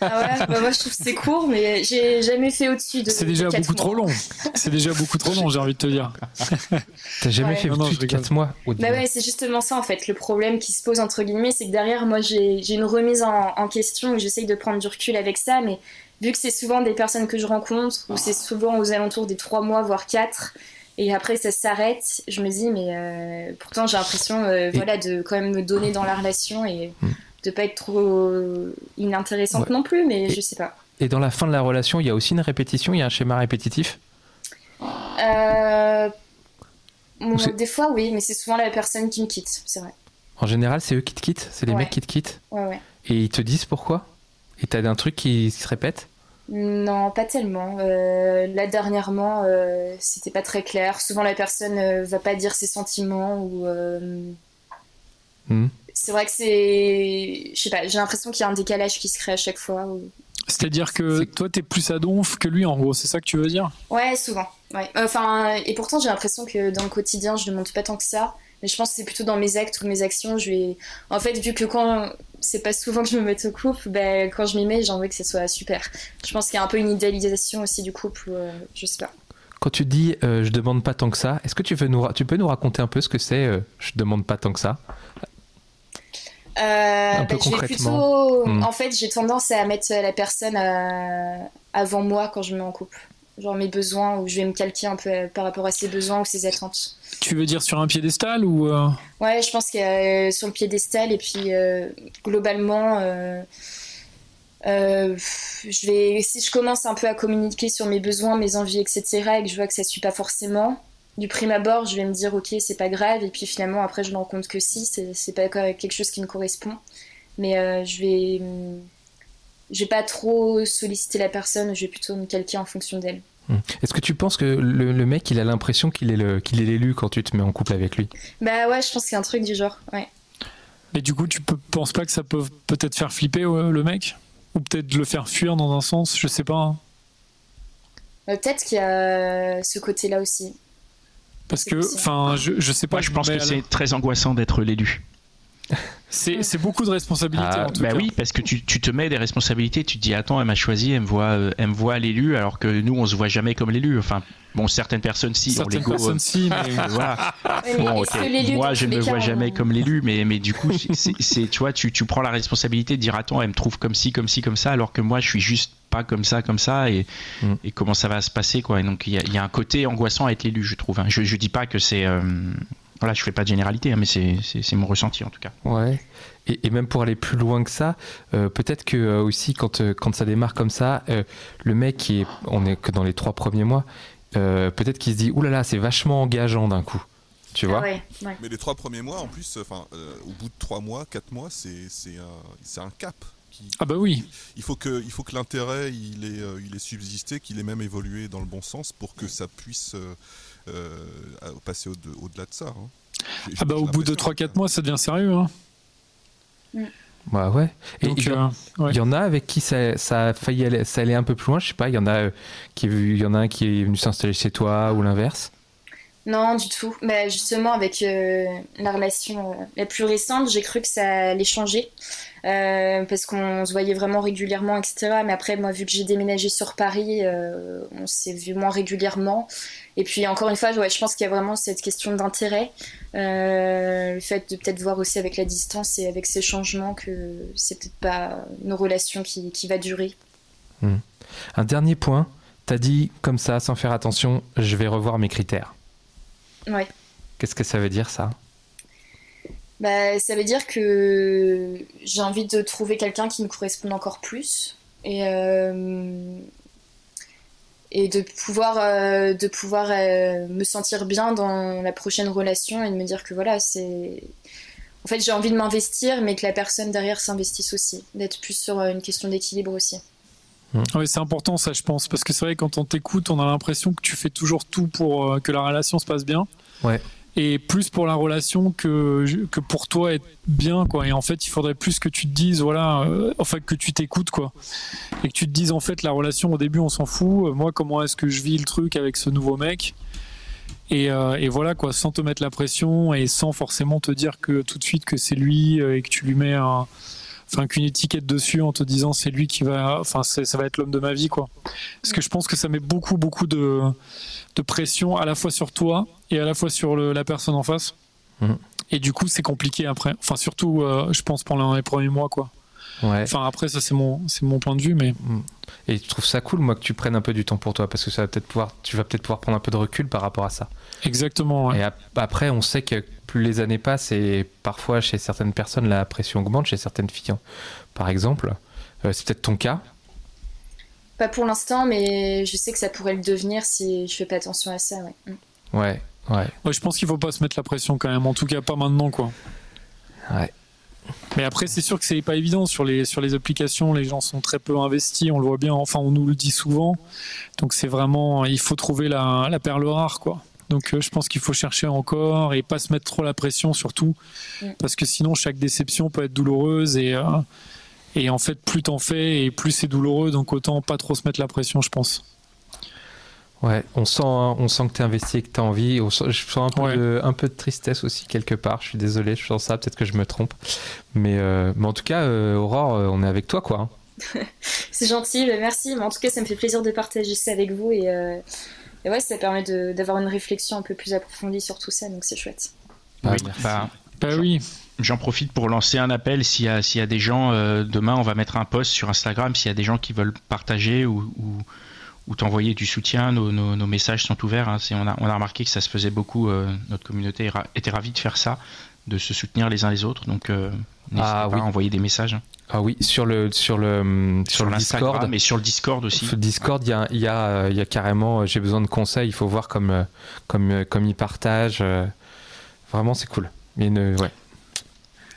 Ah ouais, bah moi je trouve que c'est court, mais j'ai jamais fait au-dessus de. C'est déjà beaucoup trop long. C'est déjà beaucoup trop long, j'ai envie de te dire. T'as jamais fait au-dessus de 4 mois Bah ouais, c'est justement ça en fait. Le problème qui se pose entre guillemets, c'est que derrière, moi j'ai une remise en, en question et j'essaye de prendre du recul avec ça, mais vu que c'est souvent des personnes que je rencontre, ou c'est souvent aux alentours des trois mois, voire quatre, et après ça s'arrête, je me dis, mais euh, pourtant j'ai l'impression euh, voilà, de quand même me donner dans la relation et hmm. de pas être trop inintéressante non plus, mais je sais pas. Et dans la fin de la relation, il y a aussi une répétition, il y a un schéma répétitif? Euh, Des fois, oui, mais c'est souvent la personne qui me quitte, c'est vrai. En général, c'est eux qui te quittent C'est les mecs qui te quittent? Ouais, ouais. Et ils te disent pourquoi? Et t'as un truc qui se répète? Non, pas tellement. Euh, là, dernièrement, euh, c'était pas très clair. Souvent, la personne euh, va pas dire ses sentiments ou. Hmm. C'est vrai que c'est. Je sais pas, j'ai l'impression qu'il y a un décalage qui se crée à chaque fois. C'est-à-dire que toi, t'es plus à donf que lui, en gros, c'est ça que tu veux dire? Ouais, souvent. Ouais. Enfin, et pourtant, j'ai l'impression que dans le quotidien, je ne montre pas tant que ça. Mais je pense que c'est plutôt dans mes actes ou mes actions. Je vais... En fait, vu que quand c'est pas souvent que je me mette au couple, ben, quand je m'y mets, j'ai envie que ce soit super. Je pense qu'il y a un peu une idéalisation aussi du couple, euh, je sais pas. Quand tu dis euh, je demande pas tant que ça, est-ce que tu, veux nous, tu peux nous raconter un peu ce que c'est euh, je demande pas tant que ça? Un peu ben, concrètement. Hmm. En fait, j'ai tendance à mettre la personne avant moi quand je me mets en couple genre mes besoins, ou je vais me calquer un peu par rapport à ses besoins ou ses attentes. Tu veux dire sur un piédestal ou euh Ouais, je pense qu'il y a euh, sur le piédestal et puis euh, globalement, je vais, si je commence un peu à communiquer sur mes besoins, mes envies, etc., et que je vois que ça suit pas forcément, du prime abord, je vais me dire ok, c'est pas grave, et puis finalement après je me rends compte que si, c'est pas quelque chose qui me correspond, mais je vais je vais pas trop solliciter la personne, je vais plutôt me calquer en fonction d'elle. Hmm. Est-ce que tu penses que le, mec, il a l'impression qu'il est qu'il est l'élu quand tu te mets en couple avec lui? Bah ouais, je pense qu'il y a un truc du genre, ouais. Mais du coup, tu peux, penses pas que ça peut peut-être faire flipper le mec? Ou peut-être le faire fuir dans un sens Je sais pas. Hein. Euh, peut-être qu'il y a ce côté-là aussi. Parce que, enfin, je, je sais pas. Moi, je pense que c'est très angoissant d'être l'élu. C'est beaucoup de responsabilités. Ah, en tout bah oui, parce que tu, tu, te mets des responsabilités. Tu te dis attends, elle m'a choisi, elle me voit, euh, elle me voit l'élu, alors que nous on se voit jamais comme l'élu. Enfin, bon, certaines personnes si, certaines personnes si, mais (laughs) voilà. bon, Moi, je ne me vois jamais comme l'élu, mais mais du coup, (laughs) c'est tu vois, tu, tu prends la responsabilité de dire attends, elle me trouve comme ci, comme ci, comme ça, alors que moi, je suis juste pas comme ça, comme ça, et, mm. et comment ça va se passer quoi. Et donc il y, y, a un côté angoissant à être l'élu, je trouve. Hein. Je je dis pas que c'est euh, voilà, je fais pas de généralité, hein, mais c'est mon ressenti en tout cas. Ouais. Et, même pour aller plus loin que ça, euh, peut-être que euh, aussi quand, euh, quand ça démarre comme ça, le mec qui est, on est que dans les trois premiers mois, peut-être qu'il se dit oulala, là là, c'est vachement engageant d'un coup. Tu vois? Mais les trois premiers mois, en plus, enfin, au bout de trois mois, quatre mois, c'est un, un cap. Qui, ah bah oui. Il faut que, il faut que l'intérêt il est, il est subsisté, qu'il ait même évolué dans le bon sens pour que ça puisse euh, passer au-delà de ça. Hein. Ah bah au bout de 3-4 mois, ça devient sérieux. Hein. Mm. Bah ouais. Et il, y, euh, y en a avec qui ça, ça a failli aller, ça allait un peu plus loin, je sais pas, il y en a euh, qui il y en a un qui est venu s'installer chez toi ou l'inverse? Non, du tout. Mais justement, avec euh, la relation euh, la plus récente, j'ai cru que ça allait changer. Euh, parce qu'on se voyait vraiment régulièrement, etc. Mais après, moi, vu que j'ai déménagé sur Paris, on s'est vu moins régulièrement. Et puis, encore une fois, ouais, je pense qu'il y a vraiment cette question d'intérêt. le fait de peut-être voir aussi avec la distance et avec ces changements que c'est peut-être pas une relation qui, qui va durer. Hmm. Un dernier point. T'as dit comme ça, sans faire attention, je vais revoir mes critères. Ouais. Qu'est-ce que ça veut dire ça? Bah, Ça veut dire que j'ai envie de trouver quelqu'un qui me corresponde encore plus et, euh, et de pouvoir, euh, de pouvoir euh, me sentir bien dans la prochaine relation et de me dire que voilà, c'est. En fait, j'ai envie de m'investir, mais que la personne derrière s'investisse aussi, d'être plus sur une question d'équilibre aussi. Oui, c'est important ça, je pense, parce que c'est vrai quand on t'écoute, on a l'impression que tu fais toujours tout pour euh, que la relation se passe bien. Ouais. Et plus pour la relation que, pour toi être bien, quoi. Et en fait, il faudrait plus que tu te dises, voilà, euh, enfin que tu t'écoutes, quoi. Et que tu te dises, en fait, la relation au début, on s'en fout. Moi, comment est-ce que je vis le truc avec ce nouveau mec? Et, euh, et, voilà, quoi, sans te mettre la pression et sans forcément te dire que tout de suite que c'est lui et que tu lui mets un enfin qu'une étiquette dessus en te disant c'est lui qui va, enfin ça va être l'homme de ma vie quoi. Parce que je pense que ça met beaucoup beaucoup de, de pression à la fois sur toi et à la fois sur la personne en face. Mhm. Et du coup c'est compliqué après. Enfin surtout euh, je pense pendant les premiers mois quoi. Ouais. Enfin après ça c'est mon c'est mon point de vue mais. Mhm. Et je trouve ça cool moi que tu prennes un peu du temps pour toi? Parce que ça va peut-être pouvoir tu vas peut-être pouvoir prendre un peu de recul par rapport à ça. Exactement. Et après on sait que plus les années passent et parfois chez certaines personnes la pression augmente, chez certaines filles par exemple. Euh, c'est peut-être ton cas Pas pour l'instant, mais je sais que ça pourrait le devenir si je fais pas attention à ça. Ouais, mm. ouais. ouais. je pense qu'il faut pas se mettre la pression quand même, en tout cas pas maintenant quoi. Ouais. Mais après, c'est sûr que c'est pas évident sur les, sur les applications. Les gens sont très peu investis, on le voit bien. Enfin, on nous le dit souvent. Donc, c'est vraiment, il faut trouver la, la perle rare, quoi. Donc euh, je pense qu'il faut chercher encore et pas se mettre trop la pression surtout, parce que sinon chaque déception peut être douloureuse et, euh, et en fait plus t'en fais et plus c'est douloureux, donc autant pas trop se mettre la pression, je pense. Ouais, on sent, hein, on sent que tu es investi et que tu as envie. je sens un peu, de, un peu de tristesse aussi quelque part. Je suis désolé, je sens ça, peut-être que je me trompe. Mais, euh, mais en tout cas, Aurore, on est avec toi, quoi. Hein. (laughs) c'est gentil, merci. Mais en tout cas, ça me fait plaisir de partager ça avec vous et et ouais, ça permet d'avoir une réflexion un peu plus approfondie sur tout ça, donc c'est chouette. oui, bah, bah oui. J'en profite pour lancer un appel. S'il y, a, y a des gens, euh, demain, on va mettre un post sur Instagram. S'il y a des gens qui veulent partager ou, ou, t'envoyer du soutien, nos, nos, messages sont ouverts. Hein. On, a, on, a, remarqué que ça se faisait beaucoup. Euh, notre communauté était ravie de faire ça, de se soutenir les uns les autres. Donc, euh, n'hésitez ah pas à envoyer des messages. Ah oui, sur le sur le sur, le Discord, mais sur le Discord aussi. Sur le Discord, il y a il y a il y a carrément j'ai besoin de conseils, il faut voir comme comme comme ils partagent. Vraiment, c'est cool. Mais une, ouais.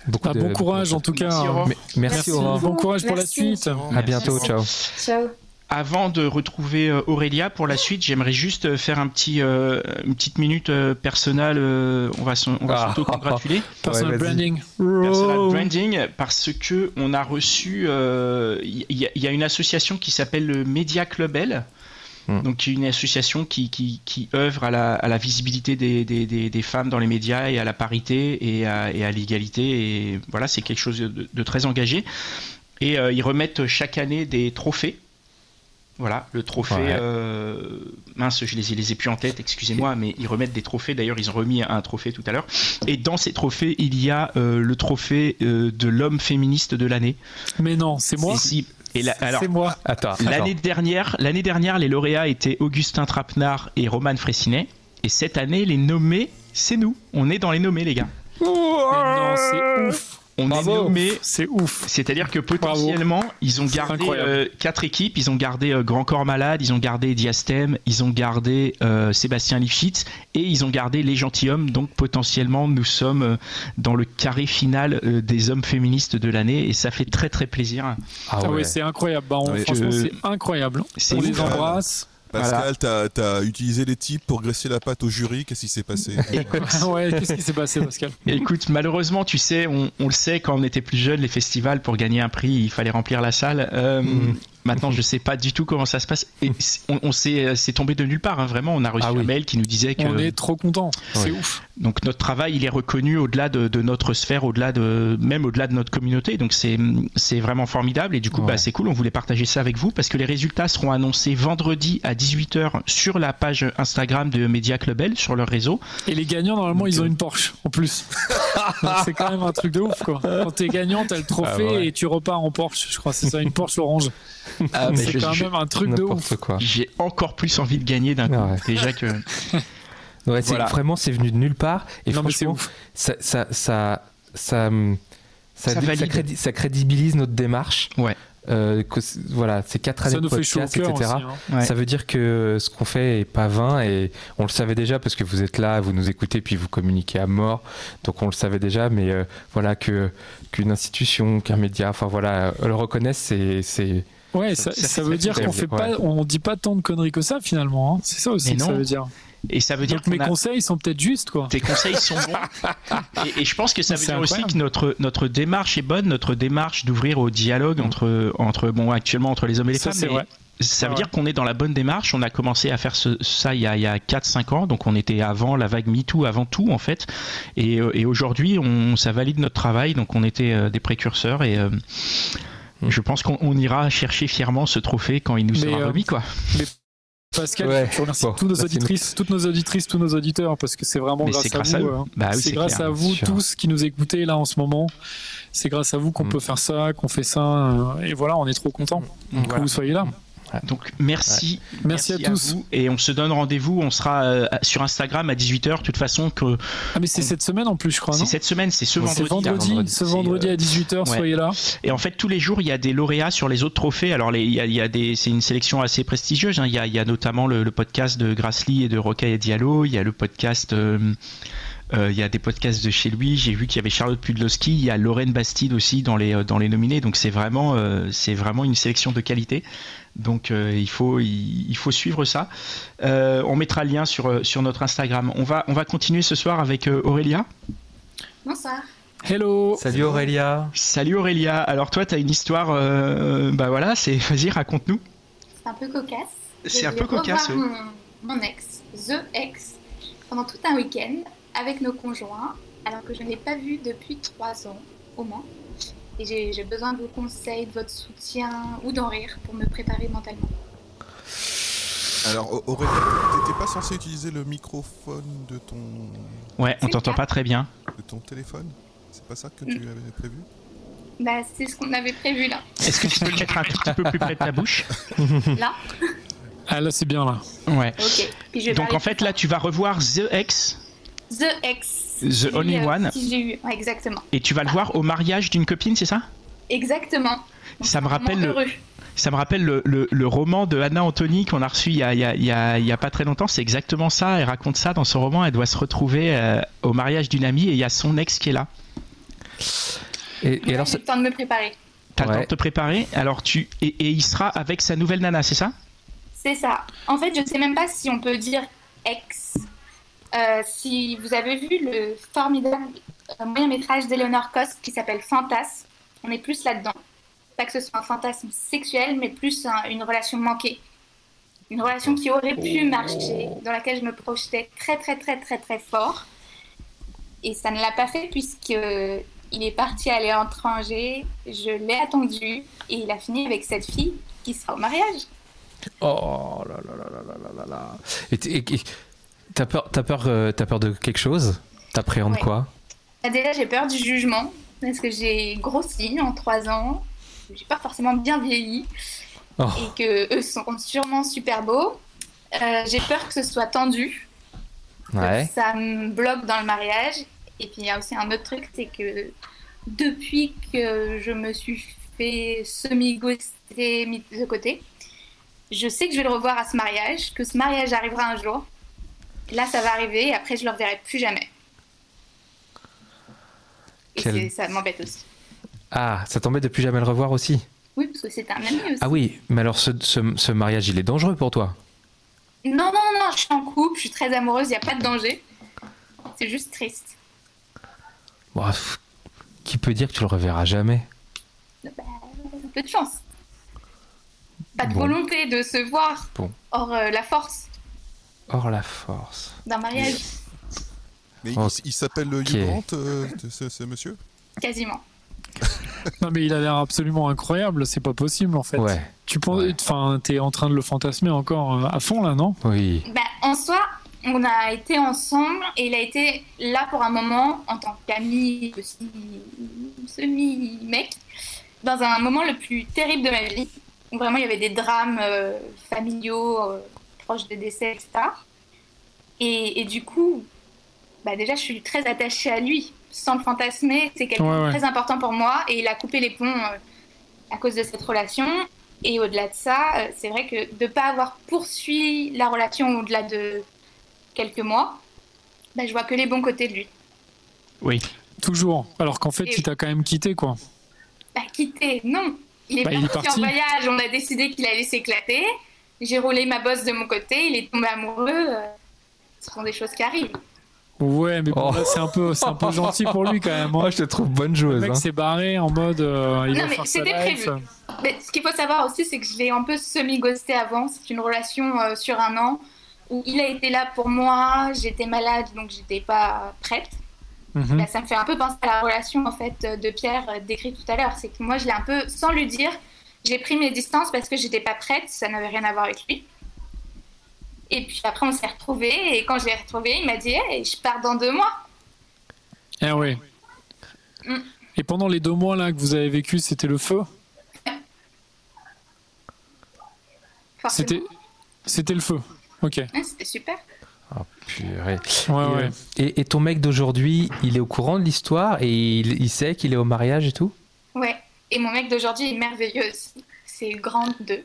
Beaucoup ah, de, bon courage en tout cas. Merci, merci, Aurore. Bon courage pour la suite. À bientôt, ciao. Ciao. Avant de retrouver euh, Aurélia pour la suite, j'aimerais juste euh, faire un petit, euh, une petite minute personnelle. on va, on va ah. (laughs) Personal branding. Personal branding, parce que on a reçu. Il y, a une association qui s'appelle le Media Club L. Hmm. Donc, une association qui, qui, qui œuvre à la, à la visibilité des, des, des, femmes dans les médias et à la parité et à, et à l'égalité. Et voilà, c'est quelque chose de, de, très engagé. Et ils remettent chaque année des trophées voilà, le trophée. Euh, mince, je les, les ai plus en tête, excusez-moi, mais ils remettent des trophées. D'ailleurs, ils ont remis un trophée tout à l'heure. Et dans ces trophées, il y a euh, le trophée euh, de l'homme féministe de l'année. Mais non, c'est moi. Et alors, c'est moi. Attends. L'année dernière, l'année dernière, les lauréats étaient Augustin Trapenard et Roman Fressinet. Et cette année, les nommés, c'est nous. On est dans les nommés, les gars. non, c'est ouf on est nommé. C'est ouf. C'est-à-dire que potentiellement, ils ont gardé euh, quatre équipes. Ils ont gardé euh, Grand Corps Malade, ils ont gardé Diastème, ils ont gardé euh, Sébastien Lifshitz et ils ont gardé Les Gentilhommes. Donc potentiellement, nous sommes dans le carré final des hommes féministes de l'année et ça fait très très plaisir. Ah, ah ouais, c'est incroyable. Bah, franchement, c'est incroyable. On les embrasse. Pascal, tu as, utilisé les types pour graisser la pâte au jury. Qu'est-ce qui s'est passé (laughs) (laughs) ouais, Qu'est-ce qui s'est passé, Pascal? Écoute, malheureusement, tu sais, on, le sait, quand on était plus jeune, les festivals, pour gagner un prix, il fallait remplir la salle. Euh, mm. Maintenant, je sais pas du tout comment ça se passe. Et on, on c'est tombé de nulle part. Hein, vraiment, on a reçu ah un mail qui nous disait que. On est trop content. C'est ouf. Donc notre travail, il est reconnu au-delà de, de, notre sphère, au-delà de même au-delà de notre communauté. Donc c'est c'est vraiment formidable. Et du coup, bah, c'est cool. On voulait partager ça avec vous parce que les résultats seront annoncés vendredi à 18h sur la page Instagram de Media Club L, sur leur réseau. Et les gagnants, normalement, ils ont euh, une Porsche en plus. (laughs) c'est quand même un truc de ouf, quoi. Quand t'es gagnant, t'as le trophée ah, et tu repars en Porsche. Je crois c'est ça, une Porsche orange. Ah, c'est quand même un truc de ouf. J'ai encore plus envie de gagner d'un coup. Déjà que. (laughs) Ouais, vraiment, c'est venu de nulle part. Et franchement, ça, ça, ça, ça, ça, crédibilise notre démarche. Ouais. Euh, voilà, c'est quatre années de podcast, etc. Hein. Ça veut dire que ce qu'on fait est pas vain et on le savait déjà parce que vous êtes là, vous nous écoutez puis vous communiquez à mort, donc on le savait déjà. Mais euh, voilà que qu'une institution, qu'un média, enfin voilà, le reconnaissent, c'est c'est Ouais, ça, ça, veut dire qu'on fait pas, on dit pas tant de conneries que ça finalement. Hein. C'est ça aussi que ça veut dire. Et ça veut dire que mes conseils sont peut-être justes, quoi. Tes conseils sont bons. (laughs) et, je pense que ça veut dire aussi que notre, notre démarche est bonne, notre démarche d'ouvrir au dialogue mm. entre, entre, bon, actuellement entre les hommes et les femmes. Vrai. Ça veut dire qu'on est dans la bonne démarche. On a commencé à faire ça il y a, a 4-5 ans, donc on était avant la vague MeToo, avant tout en fait. Et, euh, et aujourd'hui, ça valide notre travail, donc on était euh, des précurseurs et. Euh. Je pense qu'on ira chercher fièrement ce trophée quand il nous sera remis, quoi. Pascal, je remercie toutes nos auditrices, toutes nos auditrices, tous nos auditeurs, parce que c'est vraiment grâce, à vous. Hein. Bah c'est grâce à vous tous qui nous écoutez là en ce moment. C'est grâce à vous qu'on mm. peut faire ça, qu'on fait ça, euh, et voilà, on est trop contents que vous soyez là. Donc merci, merci, à, tous. et on se donne rendez-vous. On sera euh, sur Instagram à 18h. De toute façon que. Ah mais c'est cette semaine en plus, je crois. C'est cette semaine, c'est ce vendredi. vendredi, ce vendredi à 18h, soyez là. Et en fait tous les jours il y a des lauréats sur les autres trophées. Alors il, y a, des, c'est une sélection assez prestigieuse. Hein. Il, y a, notamment le, podcast de Grassley et de Rocaille et Diallo. Il y a le podcast. Euh, euh, il y a des podcasts de chez lui. J'ai vu qu'il y avait Charlotte Pudlowski, il y a Lorraine Bastide aussi dans les dans les nominés. Donc c'est vraiment c'est vraiment une sélection de qualité. Donc euh, il, faut, il, faut suivre ça. Euh, on mettra le lien sur, euh, sur notre Instagram. On va, on va continuer ce soir avec Aurélia. Bonsoir. Hello. Salut Aurélia. Salut Aurélia. Alors toi, tu as une histoire, bah voilà, c'est (laughs) vas-y, raconte-nous. C'est un peu cocasse. C'est un peu cocasse. Mon, mon ex, The Ex, pendant tout un week-end avec nos conjoints, alors que je ne l'ai pas vu depuis trois ans au moins et j'ai besoin de vos conseils, de votre soutien ou d'en rire pour me préparer mentalement. Alors Aurélie, t'étais pas censé utiliser le microphone de ton... Ouais, on t'entend pas très bien. De ton téléphone? C'est pas ça que tu avais prévu? Bah c'est ce qu'on avait prévu là. Est-ce que (laughs) tu peux le mettre un petit peu plus près de ta bouche? Là? Ah là c'est bien là. Ouais. Ok. Donc en fait là tu vas revoir The X. The X. The Only euh, One. j'ai eu, exactement. Et tu vas le voir au mariage d'une copine, c'est ça? Exactement. ça me rappelle le, ça me rappelle le, le, roman de Anna Anthony qu'on a reçu il y a, il, y a, il, y a, pas très longtemps. C'est exactement ça. Elle raconte ça dans son roman. Elle doit se retrouver euh, au mariage d'une amie et il y a son ex qui est là. Et, et alors, j'ai le temps de me préparer. T'as le temps de te préparer. Alors tu et, et il sera avec sa nouvelle nana, c'est ça? C'est ça. En fait, je sais même pas si on peut dire ex si vous avez vu le formidable euh, moyen métrage d'Eleanor Cost qui s'appelle Fantasme, on est plus là-dedans. Pas que ce soit un fantasme sexuel, mais plus une relation manquée. Une relation qui aurait pu marcher, dans laquelle je me projetais très très très très très fort. Et ça ne l'a pas fait puisqu'il est parti aller à l'étranger, je l'ai attendu et il a fini avec cette fille qui sera au mariage. Oh là là là là là là là. Et, et, T'as peur, as peur, euh, as peur de quelque chose? T'appréhendes quoi? Bah, Déjà, j'ai peur du jugement parce que j'ai grossi en trois ans. J'ai pas forcément bien vieilli oh. et que eux sont sûrement super beaux. Euh, j'ai peur que ce soit tendu. Ouais. Que ça me bloque dans le mariage. Et puis il y a aussi un autre truc, c'est que depuis que je me suis fait semi-ghoster, mis de côté, je sais que je vais le revoir à ce mariage, que ce mariage arrivera un jour. Là, ça va arriver et après, je ne le reverrai plus jamais. Et ça m'embête aussi. Ah, ça t'embête de plus jamais le revoir aussi? Oui, parce que c'est un ami aussi. Ah oui, mais alors ce, ce, mariage, il est dangereux pour toi? Non, non, non, je suis en couple, je suis très amoureuse, il n'y a pas de danger. C'est juste triste. Bon, qui peut dire que tu le reverras jamais? Bah, peu de chance. pas de Bon. volonté de se voir. Bon. Or, euh, la force Hors la force. d'un mariage, Mais il- s'appelle Hugh Grant, euh, ce, ce monsieur quasiment. (laughs) Non, mais il a l'air absolument incroyable, c'est pas possible en fait. Ouais. Tu penses, Ouais. enfin, t'es en train de le fantasmer encore euh, à fond là, non? Oui. Bah, en soi, on a été ensemble et il a été là pour un moment en tant qu'ami, aussi semi-mec, dans un moment le plus terrible de ma vie. Où vraiment, il y avait des drames euh, familiaux euh, proches des décès, etc. Et, et du coup, bah, déjà, je suis très attachée à lui. Sans le fantasmer, c'est quelqu'un Ouais, de ouais. très important pour moi et il a coupé les ponts euh, à cause de cette relation. Et au-delà de ça, euh, c'est vrai que de ne pas avoir poursuivi la relation au-delà de quelques mois, bah, je vois que les bons côtés de lui. Oui. Toujours. Alors qu'en fait, Et- il t'a quand même quitté quoi. Bah, quitter, non. Il est Bah, il est parti, parti. en voyage, on a décidé qu'il allait s'éclater. J'ai roulé ma bosse de mon côté, il est tombé amoureux. euh, ce sont des choses qui arrivent. Ouais, mais bon, Oh. c'est un peu, c'est un peu gentil pour lui quand même. hein. Moi, je te trouve bonne Le joueuse. mec hein. s'est barré en mode. euh, il Non, mais c'était prévu. Mais ce qu'il faut savoir aussi, c'est que je l'ai un peu semi-ghosté avant. C'est une relation euh, sur un an où il a été là pour moi, j'étais malade donc j'étais pas prête. Mhm. Bah, ça me fait un peu penser à la relation en fait de Pierre décrite tout à l'heure. C'est que moi je l'ai un peu, sans lui dire, j'ai pris mes distances parce que j'étais pas prête, ça n'avait rien à voir avec lui. Et puis après on s'est retrouvés et quand je l'ai retrouvé, il m'a dit hey, je pars dans deux mois. Eh ouais. Mm. Et pendant les deux mois là que vous avez vécu, c'était le feu? Forcément. C'était, c'était le feu. Ok. Ouais, C'était super. Purée. Ouais, et, ouais. euh, et- et ton mec d'aujourd'hui, il est au courant de l'histoire et il, il sait qu'il est au mariage et tout? Ouais. Et mon mec d'aujourd'hui est merveilleux aussi. C'est grand d'eux.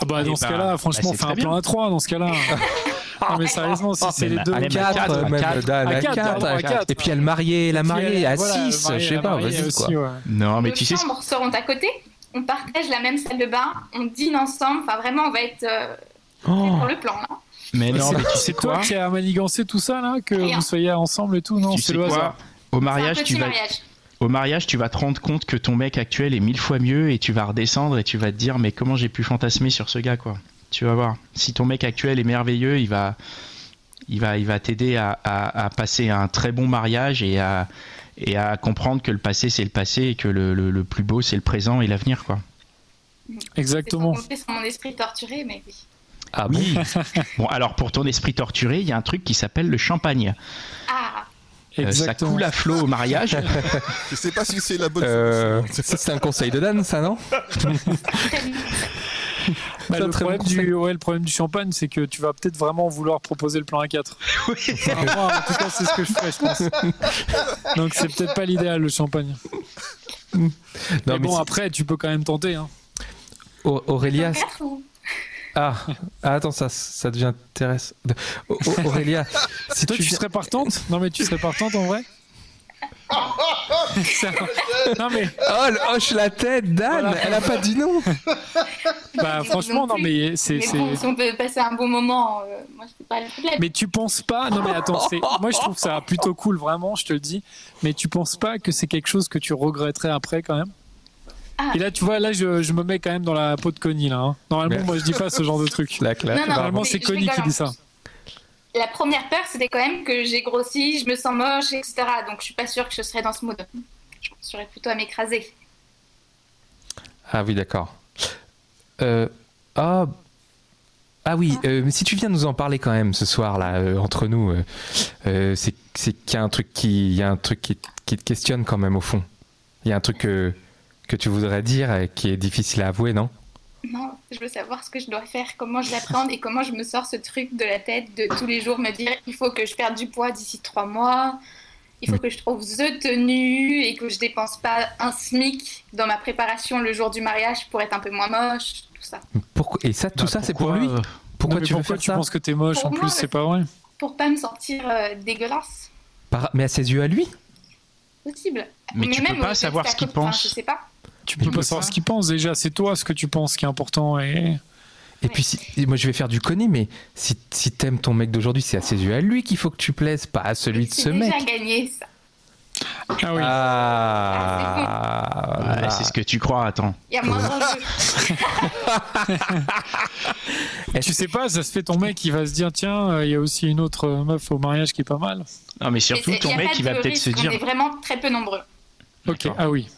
Ah bah Eh dans ce ben, cas-là, franchement, bah, c'est fais un très plan à 3 dans ce cas-là. (laughs) non mais sérieusement, si c'est mais les deux. mais à Quatre, quatre, à même, quatre. Dan, À à quatre, quatre. pardon, à quatre. Et puis elle mariée, la mariée euh, à voilà, 6, mariée, je sais pas, vas-y aussi, quoi. ouais. Non, mais tu sais, chambres seront à côté. On partage la même salle de bain. On dîne ensemble. Enfin, vraiment, on va être euh, Oh, pour le plan. Là. mais Mais non, c'est- mais tu sais c'est toi qui as manigancé tout ça là, que vous soyez ensemble et tout, non Tu C'est sais le quoi hasard. Au C'est mariage, tu vas, mariage. Au mariage, tu vas te rendre compte que ton mec actuel est mille fois mieux et tu vas redescendre et tu vas te dire mais comment j'ai pu fantasmer sur ce gars quoi. Tu vas voir. Si ton mec actuel est merveilleux, il va, il va, il va t'aider à, à- à passer un très bon mariage et à, et à comprendre que le passé c'est le passé et que le, le- le plus beau c'est le présent et l'avenir quoi. Exactement. C'est sans compter sur mon esprit torturé, mais oui. Ah bon Oui. (laughs) bon alors pour ton esprit torturé, il y a un truc qui s'appelle le champagne. Ah, Euh, ça Exactement. coule à flot au mariage. (laughs) Je sais pas si c'est la bonne Euh, c'est un conseil de Dan, ça, non. (laughs) Bah, le, problème du, ouais, le problème du champagne, c'est que tu vas peut-être vraiment vouloir proposer le plan A4. (laughs) Enfin, moi, en tout cas, c'est ce que je ferais, je pense. Donc, c'est peut-être pas l'idéal, le champagne. Non, mais mais bon, après, tu peux quand même tenter. Hein. Au- Aurélia, ou- ah, ah, attends, ça, ça devient intéressant. Au- Aurélia, (laughs) si Toi, tu serais partante? Non, mais tu serais partante en vrai? (laughs) Ça- Non, mais Oh, le hoche la tête, Dan, Voilà. elle a pas dit non. bah, franchement, non, mais c'est. Mais c'est- bon, si on peut passer un bon moment, euh, moi, je pas le problème. Mais tu penses pas Non mais attends, c'est- moi je trouve ça plutôt cool vraiment, je te le dis. Mais tu penses pas que c'est quelque chose que tu regretterais après quand même? Ah. Et là tu vois, là je, je me mets quand même dans la peau de Connie là. hein. Normalement moi je dis pas ce genre de truc. (laughs) La claque. Non, non, Normalement c'est Connie qui dit ça. plus. La première peur, c'était quand même que j'ai grossi, je me sens moche, etc. Donc, je suis pas sûre que je serais dans ce mode. Je serais plutôt à m'écraser. Ah oui, d'accord. Euh, ah, ah oui, euh, mais si tu viens nous en parler quand même ce soir là euh, entre nous, euh, euh, c'est c'est qu'il y a un truc qui, il y a un truc qui, qui te questionne quand même au fond. Il y a un truc que tu voudrais dire et qui est difficile à avouer, non? Non, je veux savoir ce que je dois faire, comment je l'appréhende et comment je me sors ce truc de la tête de tous les jours me dire il faut que je perde du poids d'ici trois mois, il faut que je trouve the tenue et que je dépense pas un SMIC dans ma préparation le jour du mariage pour être un peu moins moche, tout ça. Pourquoi? Et ça, tout Bah, ça, c'est pour lui? euh, Pourquoi Non, tu veux pourquoi faire tu ça? penses que t'es moche Pour en moi, plus C'est pas vrai? Pour pas me sentir euh, dégueulasse, Par- Mais à ses yeux à lui? Possible. Mais tu peux même pas au savoir ce qu'il côté- enfin, pense. je sais pas. Tu peux pas savoir ce qu'il pense déjà. C'est toi ce que tu penses qui est important et Et puis, si, et moi, je vais faire du connu, mais si, si t'aimes ton mec d'aujourd'hui, c'est à ses yeux à lui qu'il faut que tu plaises, pas à celui de ce C'est mec. déjà gagné ça. Ah oui. Ah, Ouais, c'est ce que tu crois, attends. Il y a moins d'enjeux. (laughs) Tu sais pas, ça se fait ton mec qui va se dire tiens, euh, il y a aussi une autre euh, meuf au mariage qui est pas mal. Non, mais surtout, Mais ton mec, de va peut-être se dire. On est vraiment très peu nombreux. Ok, ah oui.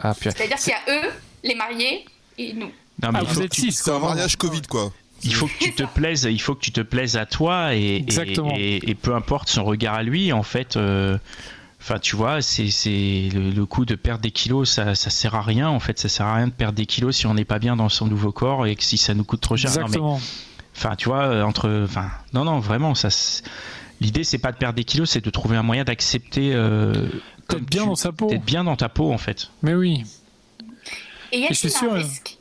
Ah. C'est-à-dire qu'il y a eux, les mariés, et nous. Non, mais Ah, il vous êtes tu- six. C'est un mariage. Covid, quoi. Il faut que tu te plaises, il faut que tu te plaises à toi et, et- Exactement. et, et peu importe son regard à lui, en fait, euh, enfin tu vois, c'est c'est le, le coup de perdre des kilos, ça, ça sert à rien en fait, ça sert à rien de perdre des kilos si on n'est pas bien dans son nouveau corps et que si ça nous coûte trop cher. Non, mais- Exactement. Enfin tu vois, euh, entre, enfin non non vraiment ça. L'idée c'est pas de perdre des kilos, c'est de trouver un moyen d'accepter. Euh, comme D'être bien tu- dans sa peau. d'être bien dans ta peau en fait. Mais oui. Et il y a Et je suis un sûr, euh, risque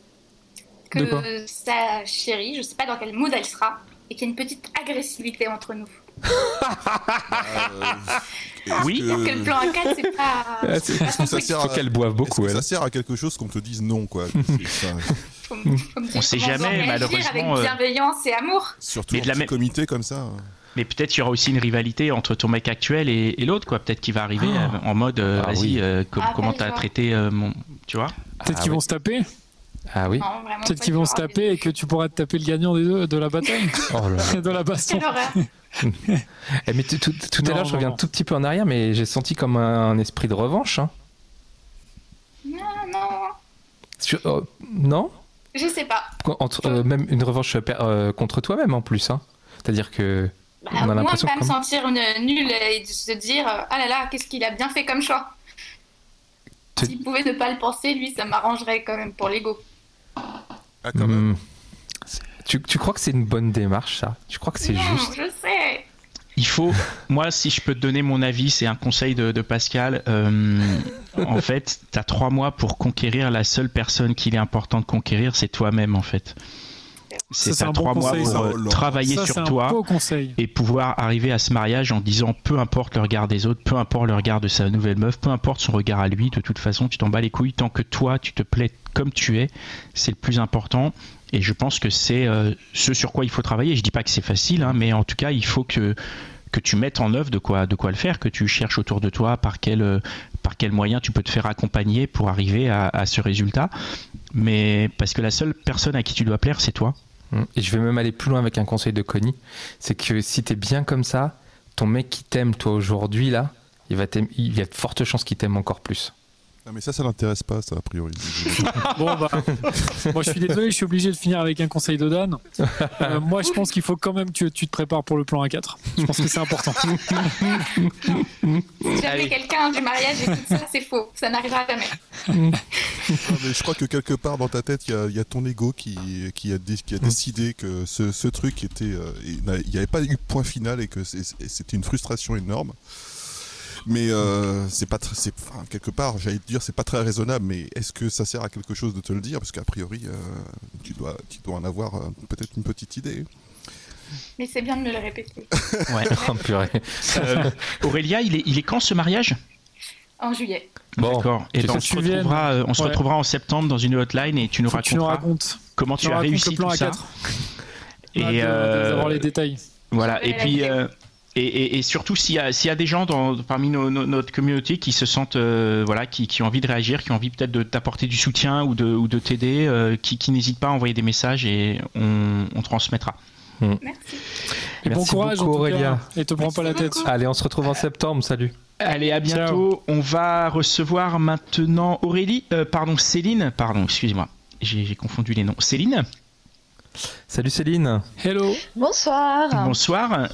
de quoi que sa chérie, je sais pas dans quel mood elle sera, et qu'il y ait une petite agressivité entre nous. Oui. (laughs) Euh, Que le plan A4, c'est pas. (laughs) Ah, c'est- Est-ce que ça sert Faut à... qu'elle boive beaucoup, que elle. ça sert à quelque chose qu'on te dise non, quoi? (laughs) C'est ça. Faut- faut me dire On sait jamais, malheureusement, Avec euh, bienveillance et amour. Surtout en de la petit même- comité comme ça. Mais peut-être qu'il y aura aussi une rivalité entre ton mec actuel et, et l'autre quoi. Peut-être qu'il va arriver Ah. euh, en mode euh, Ah vas-y oui. euh, com- Ah, comment pas t'as traité euh, mon tu vois? Peut-être Ah qu'ils oui. vont se taper. Ah oui. Peut-être qu'ils vont se taper et que tu pourras te taper le gagnant des deux de la bataille, (laughs) Oh là là. (laughs) de la baston. Eh, mais tout, tout- tout à Non, l'heure, je reviens tout petit peu en arrière, mais j'ai senti comme un, un esprit de revanche. hein. Non, non, Sur- euh, non? Je sais pas. Entre, euh, Même une revanche per- euh, contre toi-même en plus. hein. C'est-à-dire que. Bah, On a l'impression pas me sentir une nulle et de se dire euh, ah là là, qu'est-ce qu'il a bien fait comme choix. Tu- S'il pouvait ne pas le penser, lui, ça m'arrangerait quand même pour l'ego. Ah, quand même. hmm, tu, tu crois que c'est une bonne démarche, ça? Tu crois que c'est Non, juste? je sais. Il faut, (laughs) moi, si je peux te donner mon avis, c'est un conseil de, de Pascal. euh, en fait, tu as trois mois pour conquérir la seule personne qu'il est important de conquérir, c'est toi-même, en fait. C'est bon trois mois conseil, pour ça. euh, travailler Ça, sur toi et pouvoir arriver à ce mariage en disant peu importe le regard des autres, peu importe le regard de sa nouvelle meuf, peu importe son regard à lui, de toute façon, tu t'en bats les couilles tant que toi, tu te plais comme tu es, c'est le plus important. Et je pense que c'est euh, ce sur quoi il faut travailler. Je dis pas que c'est facile, hein, mais en tout cas, il faut que que tu mettes en œuvre de quoi de quoi le faire, que tu cherches autour de toi par quel euh, par quel moyen tu peux te faire accompagner pour arriver à, à ce résultat. Mais parce que la seule personne à qui tu dois plaire, c'est toi. Et je vais même aller plus loin avec un conseil de Connie. C'est que si t'es bien comme ça, ton mec qui t'aime, toi, aujourd'hui, là, il, va il y a de fortes chances qu'il t'aime encore plus. Mais ça, ça l'intéresse pas, ça, a priori. (laughs) Bon, bah, moi je suis désolé, je suis obligé de finir avec un conseil de Dan. Euh, moi je pense qu'il faut quand même que tu te prépares pour le plan A4. Je pense que c'est important. Si jamais quelqu'un du mariage écoute ça, c'est faux. Ça n'arrivera jamais. Non, mais je crois que quelque part dans ta tête, il y a, il y a ton ego qui, qui, a, dé- qui a décidé que ce, ce truc était. euh, il n'y avait pas eu point final et que c'est- et c'était une frustration énorme. Mais euh, c'est pas très. c'est- Enfin, quelque part, j'allais te dire, c'est pas très raisonnable, mais est-ce que ça sert à quelque chose de te le dire? Parce qu'a priori, euh, tu, dois, tu dois en avoir euh, peut-être une petite idée. Mais c'est bien de me le répéter. (laughs) Ouais. (laughs) Oh, purée. Euh, Aurélia, il est, il est quand ce mariage? En juillet. Bon, D'accord. Et ben, on, se retrouvera, euh, on se Ouais. retrouvera en septembre dans une hotline et tu nous que tu nous raconteras racontes. comment Tu as réussi le plan tout ça. A4. Et, euh, d'avoir les détails. Voilà. Et puis. euh, et, et- et surtout, s'il y, a- s'il y a des gens dans, parmi nos- nos- notre communauté qui se sentent, euh, voilà, qui, qui ont envie de réagir, qui ont envie peut-être de t'apporter du soutien ou de, ou de t'aider, euh, qui, qui n'hésitent pas à envoyer des messages et on, on transmettra. Merci. Et bon courage beaucoup, Aurélien. Et te prends pas la tête. beaucoup. Allez, on se retrouve en septembre. Salut. Allez, à bientôt. On va recevoir maintenant Aurélie, euh, pardon, Céline, pardon, excusez-moi, j'ai j'ai confondu les noms. Céline, Salut Céline. Hello. Bonsoir. bonsoir.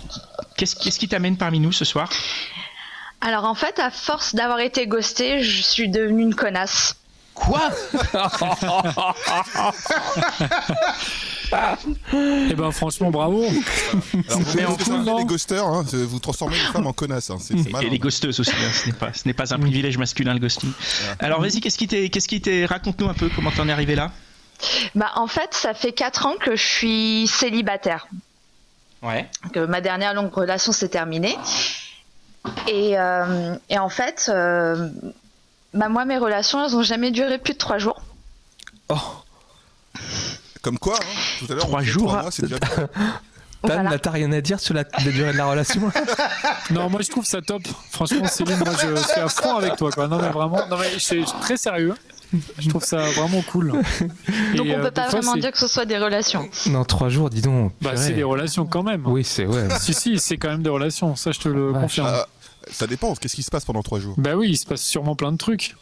Qu'est-ce qu'est-ce qui t'amène parmi nous ce soir? Alors en fait, à force d'avoir été ghostée, je suis devenue une connasse. Quoi? Et ben franchement, bravo. Alors, vous Mais en les ghosters, hein, vous transformez les femmes en connasses. hein, c'est c'est Et les ghosteuses aussi, hein, ce n'est pas, ce n'est pas un privilège masculin le ghosting. Alors vas-y, qu'est-ce qui t'est, qu'est-ce qui t'est, raconte-nous un peu comment t'en es arrivé là? Bah en fait, ça fait 4 ans que je suis célibataire. Ouais. Que ma dernière longue relation s'est terminée. Et, euh, et en fait, euh, bah, moi, mes relations, elles ont jamais duré plus de 3 jours. Oh, Comme quoi, hein, tout à l'heure, on Trois disait jours, mois, c'est déjà bien. (laughs) Dan, Voilà. t'as rien à dire sur la, la durée de la relation (laughs) Non, moi je trouve ça top. Franchement, Céline, moi je suis à fond avec toi. Quoi. Non, mais vraiment, non, mais je suis très sérieux. Je trouve ça vraiment cool. (laughs) Donc Et, on euh, peut pas fois, vraiment c'est- dire que ce soit des relations. Non, trois jours, dis donc. Bah, c'est des relations quand même. Oui, c'est ouais. (laughs) Si, si, c'est quand même des relations. Ça, je te le confirme. Ah, ça dépend. Qu'est-ce qui se passe pendant trois jours? Bah oui, il se passe sûrement plein de trucs.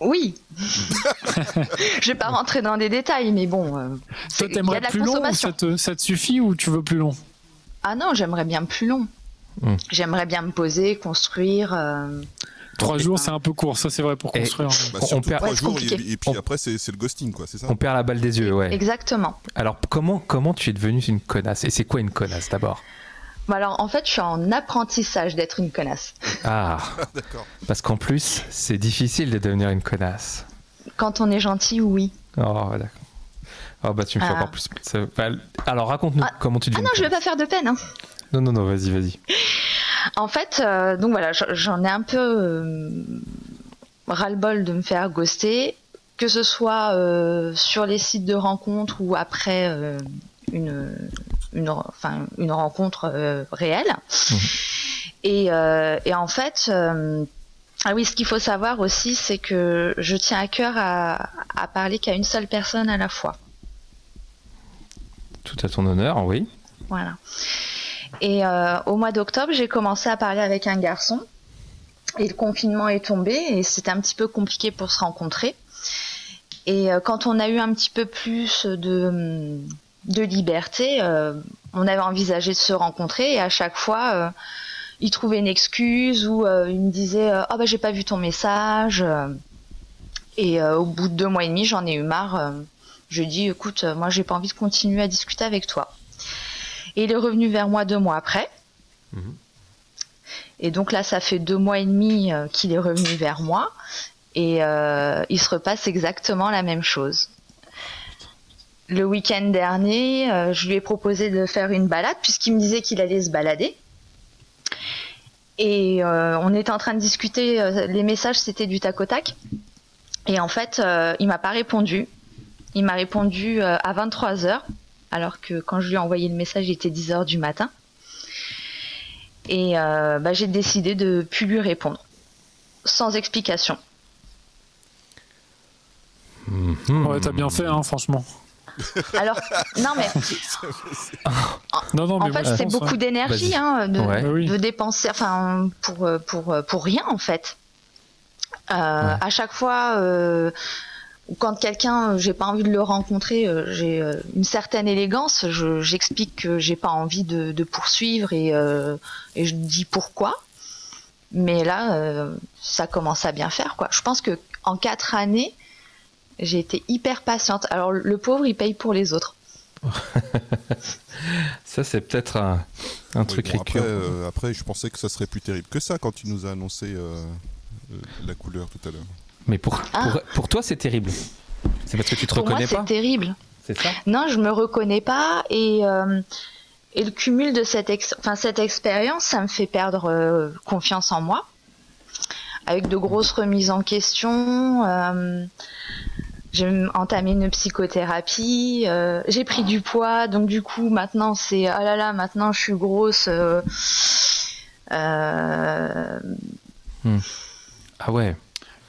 Oui. (laughs) je vais pas rentrer dans des détails, mais bon. euh, Toi, il y a t'aimerais de la plus long ou consommation. ça te, ça te suffit ou tu veux plus long? Ah non, j'aimerais bien plus long. Hmm. J'aimerais bien me poser, construire. euh, Trois jours, c'est un peu court. Ça, c'est vrai pour Et- construire. bah, On- perd- trois jours et, compliqué. et puis On- après c'est le ghosting quoi, c'est ça On perd la balle des yeux, ouais. Exactement. Alors, comment, comment tu es devenue une connasse? Et c'est quoi une connasse d'abord? Bon, alors, en fait, je suis en apprentissage d'être une connasse. Ah, (laughs) D'accord. parce qu'en plus, c'est difficile de devenir une connasse. Quand on est gentil, oui. Oh, d'accord. Oh, bah, tu me fais Ah. encore plus. bah, alors, raconte-nous Ah. comment tu Ah deviens. non, je vais pas faire de peine. hein. Non, non, non, vas-y, vas-y. En fait, euh, donc voilà, j'en- ai un peu euh, ras-le-bol de me faire ghoster, que ce soit euh, sur les sites de rencontres ou après euh, une, une, enfin, une rencontre euh, réelle. Mhm. Et, euh, et en fait, euh, ah oui, ce qu'il faut savoir aussi, c'est que je tiens à cœur à, à parler qu'à une seule personne à la fois. Tout à ton honneur, oui. Voilà. Et euh, au mois d'octobre, j'ai commencé à parler avec un garçon. Et le confinement est tombé et c'était un petit peu compliqué pour se rencontrer. Et euh, quand on a eu un petit peu plus de, liberté, euh, on avait envisagé de se rencontrer et à chaque fois, il trouvait une excuse ou il me disait Ah bah j'ai pas vu ton message. Et au bout de deux mois et demi, j'en ai eu marre. Je lui ai dit Écoute, euh, moi j'ai pas envie de continuer à discuter avec toi. Et il est revenu vers moi deux mois après. Mhm. Et donc là, ça fait deux mois et demi euh, qu'il est revenu vers moi. Et euh, il se repasse exactement la même chose. Le week-end dernier, euh, je lui ai proposé de faire une balade puisqu'il me disait qu'il allait se balader. Et euh, on était en train de discuter, les messages c'était du tac au tac. Et en fait, il m'a pas répondu. Il m'a répondu euh, à 23h, alors que quand je lui ai envoyé le message, il était 10h du matin. Et euh, bah, j'ai décidé de plus lui répondre, sans explication. Mhm. Ouais, t'as bien fait, hein, franchement. (laughs) Alors, non mais (laughs) Non, non, mais en fait, c'est beaucoup ouais. d'énergie hein, de, Ouais. Oui. de dépenser, enfin, pour, euh, pour, pour rien en fait. Euh, À chaque fois, euh, quand quelqu'un, euh, j'ai pas envie de le rencontrer, euh, j'ai euh, une certaine élégance, je- j'explique que j'ai pas envie de, de poursuivre et, euh, et je dis pourquoi. Mais là, euh, ça commence à bien faire quoi. Je pense que en quatre années, j'ai été hyper patiente. Alors le pauvre, il paye pour les autres. (laughs) Ça, c'est peut-être un, un Oui, truc bon, après, euh, après, je pensais que ça serait plus terrible que ça quand tu nous as annoncé la couleur tout à l'heure. Mais pour, Ah. pour, pour toi, c'est terrible. C'est parce que tu te Pour moi, reconnais c'est pas terrible. C'est ça? Non, je me reconnais pas et, euh, et le cumul de cette, ex- enfin, cette expérience, ça me fait perdre euh, confiance en moi, avec de grosses remises en question. euh, j'ai entamé une psychothérapie, euh, j'ai pris du poids, donc du coup maintenant c'est ah là là, maintenant je suis grosse. euh, Ah ouais.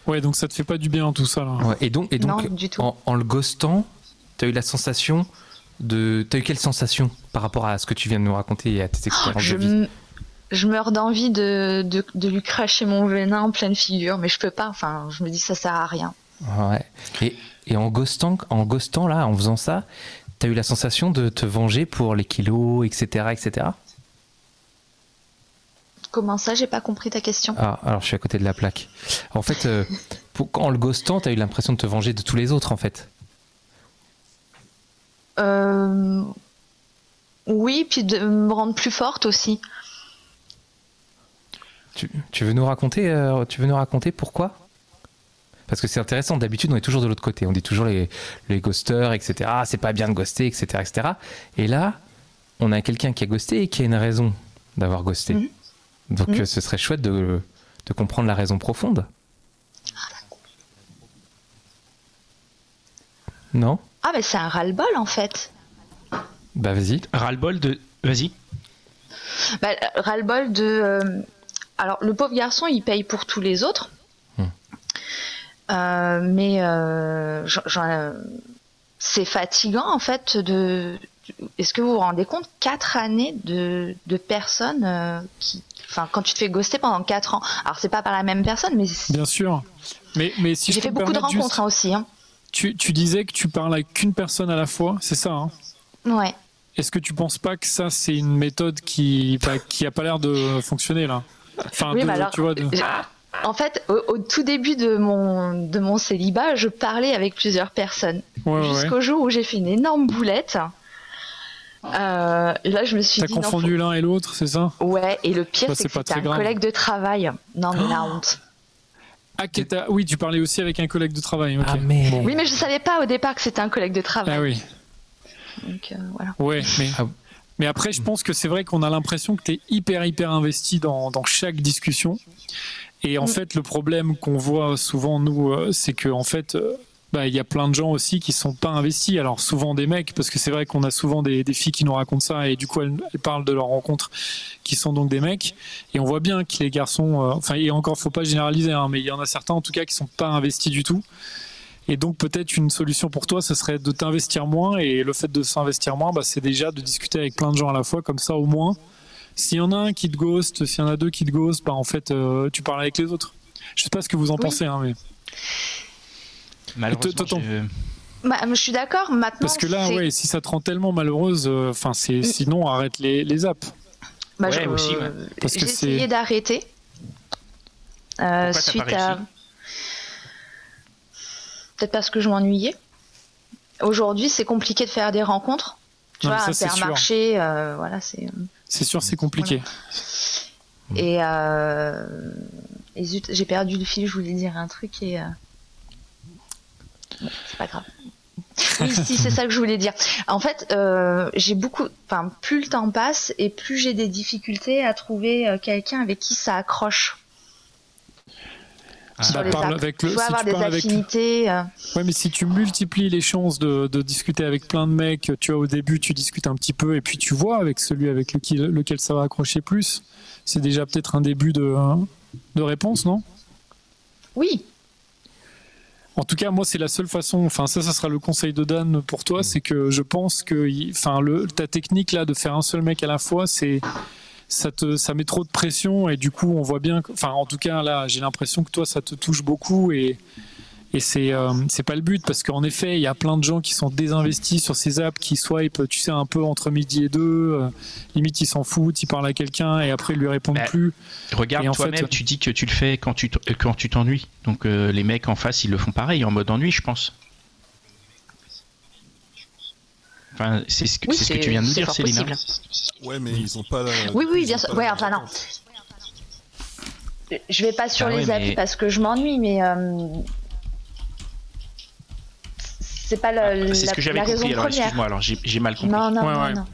Ouais, donc ça te fait pas du bien tout ça là. Ouais, Et donc, et donc non, du tout. en, en le ghostant, t'as eu la sensation de. T'as eu quelle sensation par rapport à ce que tu viens de nous raconter et à tes expériences je, de vie m- je meurs d'envie de, de, de lui cracher mon venin en pleine figure, mais je peux pas. Enfin, je me dis ça sert à rien. Ouais. Et, et en ghostant, en ghostant là, en faisant ça, t'as eu la sensation de te venger pour les kilos, etc., etc. Comment ça J'ai pas compris ta question? Ah, alors je suis à côté de la plaque. En fait, euh, (laughs) pour- en le ghostant, t'as eu l'impression de te venger de tous les autres, en fait. Euh, Oui, puis de me rendre plus forte aussi. Tu, tu veux nous raconter, euh, tu veux nous raconter pourquoi? Parce que c'est intéressant. D'habitude, on est toujours de l'autre côté. On dit toujours les, les ghosters, etc. Ah, c'est pas bien de ghoster, etc., etc. Et là, on a quelqu'un qui a ghosté et qui a une raison d'avoir ghosté. Mhm. Donc, Mhm. euh, ce serait chouette de, de comprendre la raison profonde. Non? Ah, mais c'est un ras-le-bol en fait. Bah vas-y. Ras-le-bol de, Vas-y. Bah, ras-le-bol de. euh, Alors, le pauvre garçon, il paye pour tous les autres. Hmm. Euh, mais euh, c'est fatigant, en fait, de. Est-ce que vous vous rendez compte Quatre années de, de personnes euh, qui. Enfin, quand tu te fais ghoster pendant quatre ans. Alors, c'est pas par la même personne, mais Bien sûr. Mais, mais si j'ai fait beaucoup de juste- rencontres hein, aussi. Hein. tu, tu disais que tu parles avec qu'une personne à la fois, c'est ça hein? Ouais. Est-ce que tu penses pas que ça, c'est une méthode qui bah, qui a pas l'air de fonctionner là? Enfin, Oui, de- mais alors, tu vois, de- j'ai- En fait, au, au tout début de mon, de mon célibat, je parlais avec plusieurs personnes. Ouais, ouais, ouais. Jusqu'au jour où j'ai fait une énorme boulette. Euh, là, je me suis T'as dit. non, confondu l'un et l'autre, c'est ça? Ouais, et le pire, Bah, c'est que c'était un grave. collègue de travail. Non, mais la honte. Ah, qui était- oui, tu parlais aussi avec un collègue de travail. Ah, mais. Oui, mais je savais pas au départ que c'était un collègue de travail. Ah oui. Donc, euh, voilà. Ouais, mais, Ah. mais après, je pense que c'est vrai qu'on a l'impression que tu es hyper, hyper investi dans, dans chaque discussion. Et en Mm. fait, le problème qu'on voit souvent, nous, euh, c'est que en fait, euh, bah, il y a plein de gens aussi qui sont pas investis. Alors, souvent des mecs, parce que c'est vrai qu'on a souvent des, des filles qui nous racontent ça et du coup, elles, elles parlent de leurs rencontres qui sont donc des mecs. Et on voit bien que les garçons, euh, enfin, et encore, faut pas généraliser, hein, mais il y en a certains en tout cas qui sont pas investis du tout. Et donc peut-être une solution pour toi, ce serait de t'investir moins. Et le fait de s'investir moins, bah, c'est déjà de discuter avec plein de gens à la fois, comme ça au moins. S'il y en a un qui te ghost, s'il y en a deux qui te ghost, bah, en fait, euh, tu parles avec les autres. Je sais pas ce que vous en Oui. pensez, hein, mais Malheureusement, Bah, je suis d'accord. Maintenant, parce que là, ouais, si ça te rend tellement malheureuse, euh, enfin, c'est Mm. sinon arrête les, les apps. bah, Ouais, je- aussi, ouais. Parce que j'ai essayé d'arrêter. Euh, suite à. Peut-être parce que je m'ennuyais. Aujourd'hui, c'est compliqué de faire des rencontres. Tu Non, vois. Intermarché, euh, voilà, c'est. C'est sûr, c'est compliqué. Et, euh... et zut, j'ai perdu le fil, je voulais dire un truc et. C'est pas grave. (laughs) Oui, si, c'est ça que je voulais dire. En fait, euh, j'ai beaucoup. Enfin, plus le temps passe et plus j'ai des difficultés à trouver euh, quelqu'un avec qui ça accroche. Ah, sur Bah, parle avec le- tu si avoir tu des parles avec- affinités. euh, Ouais, mais si tu multiplies les chances de, de discuter avec plein de mecs, tu vois, au début, tu discutes un petit peu et puis tu vois avec celui avec lequel, lequel ça va accrocher plus. C'est déjà peut-être un début de, de réponse, non? Oui, En tout cas, moi, c'est la seule façon. Enfin, ça, ça sera le conseil de Dan pour toi. C'est que je pense que, enfin, le, ta technique là de faire un seul mec à la fois, c'est ça te, ça met trop de pression et du coup, on voit bien. Enfin, en tout cas, là, j'ai l'impression que toi, ça te touche beaucoup et et c'est euh, c'est pas le but parce qu'en effet, il y a plein de gens qui sont désinvestis sur ces apps, qui swipe, tu sais, un peu entre midi et deux. euh, limite, ils s'en foutent, ils parlent à quelqu'un et après, ils lui répondent Bah, plus. Regarde toi-même, fait- tu dis que tu le fais quand tu euh, quand tu t'ennuies. Donc euh, les mecs en face, ils le font pareil en mode ennui, je pense. Enfin, c'est ce que, oui ce que tu viens de nous dire, Céline. hein. possible. Ouais, mais ils ont pas la. Oui, oui, bien sûr. Ouais, enfin, non. Je vais pas sur Ah ouais, les applis mais- parce que je m'ennuie, mais euh, c'est pas la, Ah, c'est ce la- que j'avais la raison compris. Alors première. excuse-moi, alors j'ai j'ai mal compris. Non, non, Ouais, non, ouais. non.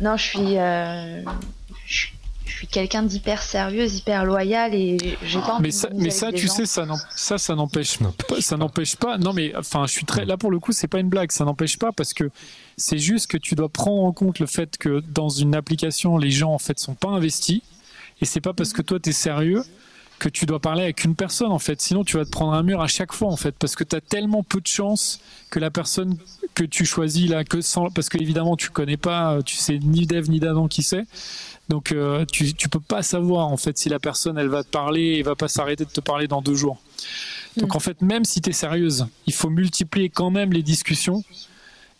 Non, je suis, euh, je, je suis quelqu'un d'hyper sérieuse, hyper loyale et j'ai pas envie Mais ça, mais ça tu gens. sais, ça, ça n'empêche pas, ça n'empêche pas. Non, mais enfin, je suis très là pour le coup, c'est pas une blague. Ça n'empêche pas parce que c'est juste que tu dois prendre en compte le fait que dans une application, les gens en fait sont pas investis et c'est pas parce que toi tu es sérieux que tu dois parler avec une personne en fait. Sinon, tu vas te prendre un mur à chaque fois en fait parce que tu as tellement peu de chances que la personne que tu choisis là, que sans, parce que évidemment tu connais pas, tu sais ni d'Ève ni d'Adam qui c'est. Donc euh, tu, tu peux pas savoir en fait si la personne elle va te parler et va pas s'arrêter de te parler dans deux jours. Donc en fait même si tu es sérieuse, il faut multiplier quand même les discussions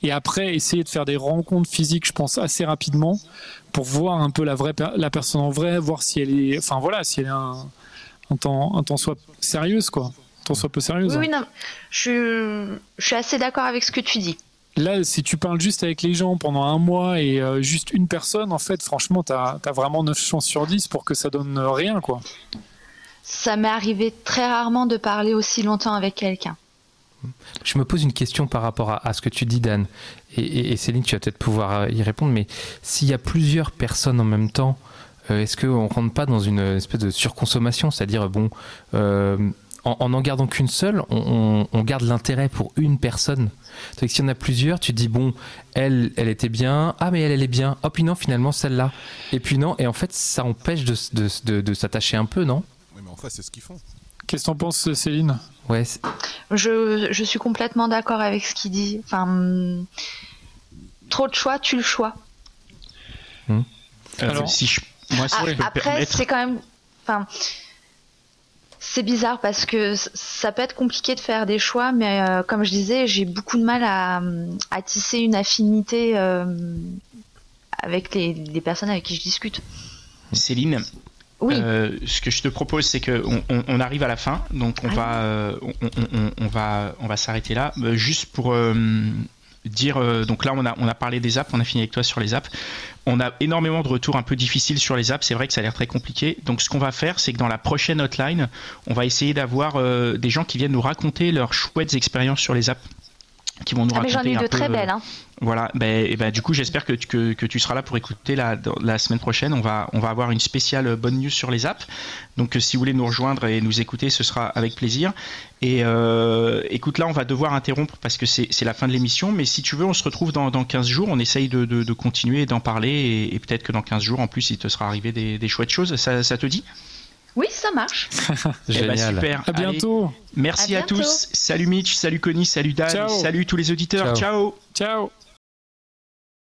et après essayer de faire des rencontres physiques, je pense assez rapidement pour voir un peu la vraie la personne en vrai, voir si elle est enfin voilà, si elle est un un temps un temps soit sérieuse quoi. Un temps soit peu sérieuse. Oui, oui, non, je, suis- je suis assez d'accord avec ce que tu dis. Là, si tu parles juste avec les gens pendant un mois et euh, juste une personne, en fait, franchement, tu as, vraiment 9 chances sur 10 pour que ça donne rien, quoi. Ça m'est arrivé très rarement de parler aussi longtemps avec quelqu'un. Je me pose une question par rapport à, à ce que tu dis, Dan. Et, et- et Céline, tu vas peut-être pouvoir euh, y répondre. Mais s'il y a plusieurs personnes en même temps, euh, est-ce qu'on ne rentre pas dans une espèce de surconsommation C'est-à-dire, bon, euh, en en gardant qu'une seule, on, on- on garde l'intérêt pour une personne? Donc si on a plusieurs, tu te dis bon, elle, elle était bien, ah mais elle, elle est bien, oh puis non, finalement celle-là, et puis non, et en fait ça empêche de, de, de, de s'attacher un peu, non? Oui, mais enfin, c'est ce qu'ils font. Qu'est-ce que t'en penses, Céline? Ouais, c'est- Je, je suis complètement d'accord avec ce qu'il dit. Enfin, hum, trop de choix, tu le choix. Euh, Alors- si je, moi, si Ah, après, c'est quand même. Enfin, c'est bizarre parce que ça peut être compliqué de faire des choix, mais euh, comme je disais, j'ai beaucoup de mal à, à tisser une affinité euh, avec les, les personnes avec qui je discute. Céline, Oui, Euh, ce que je te propose, c'est que on, arrive à la fin, donc on Ah. va, on, on- va, on va s'arrêter là, juste pour dire. euh, donc là, on a, on a parlé des apps, on a fini avec toi sur les apps. On a énormément de retours un peu difficiles sur les apps. C'est vrai que ça a l'air très compliqué. Donc, ce qu'on va faire, c'est que dans la prochaine hotline, on va essayer d'avoir euh, des gens qui viennent nous raconter leurs chouettes expériences sur les apps, qui vont nous Ah, mais raconter j'en ai eu de peu, très euh, belles. Hein. voilà, ben, et ben, du coup, j'espère que, tu- que, que tu seras là pour écouter la, la semaine prochaine. On va, on va avoir une spéciale euh, bonne news sur les apps. Donc, euh, si vous voulez nous rejoindre et nous écouter, ce sera avec plaisir. Et euh, écoute, là, on va devoir interrompre parce que c'est la fin de l'émission. Mais si tu veux, on se retrouve dans, dans 15 jours. On essaye de, de, de continuer et d'en parler. Et, et peut-être que dans 15 jours, en plus, il te sera arrivé des, des chouettes choses. Ça, ça te dit? Oui, ça marche. (laughs) Eh ben, génial. super. À Allez, bientôt. merci À à, bientôt. tous. Salut Mitch, salut Connie, salut Dan, Ciao. salut tous les auditeurs. Ciao. Ciao. Ciao.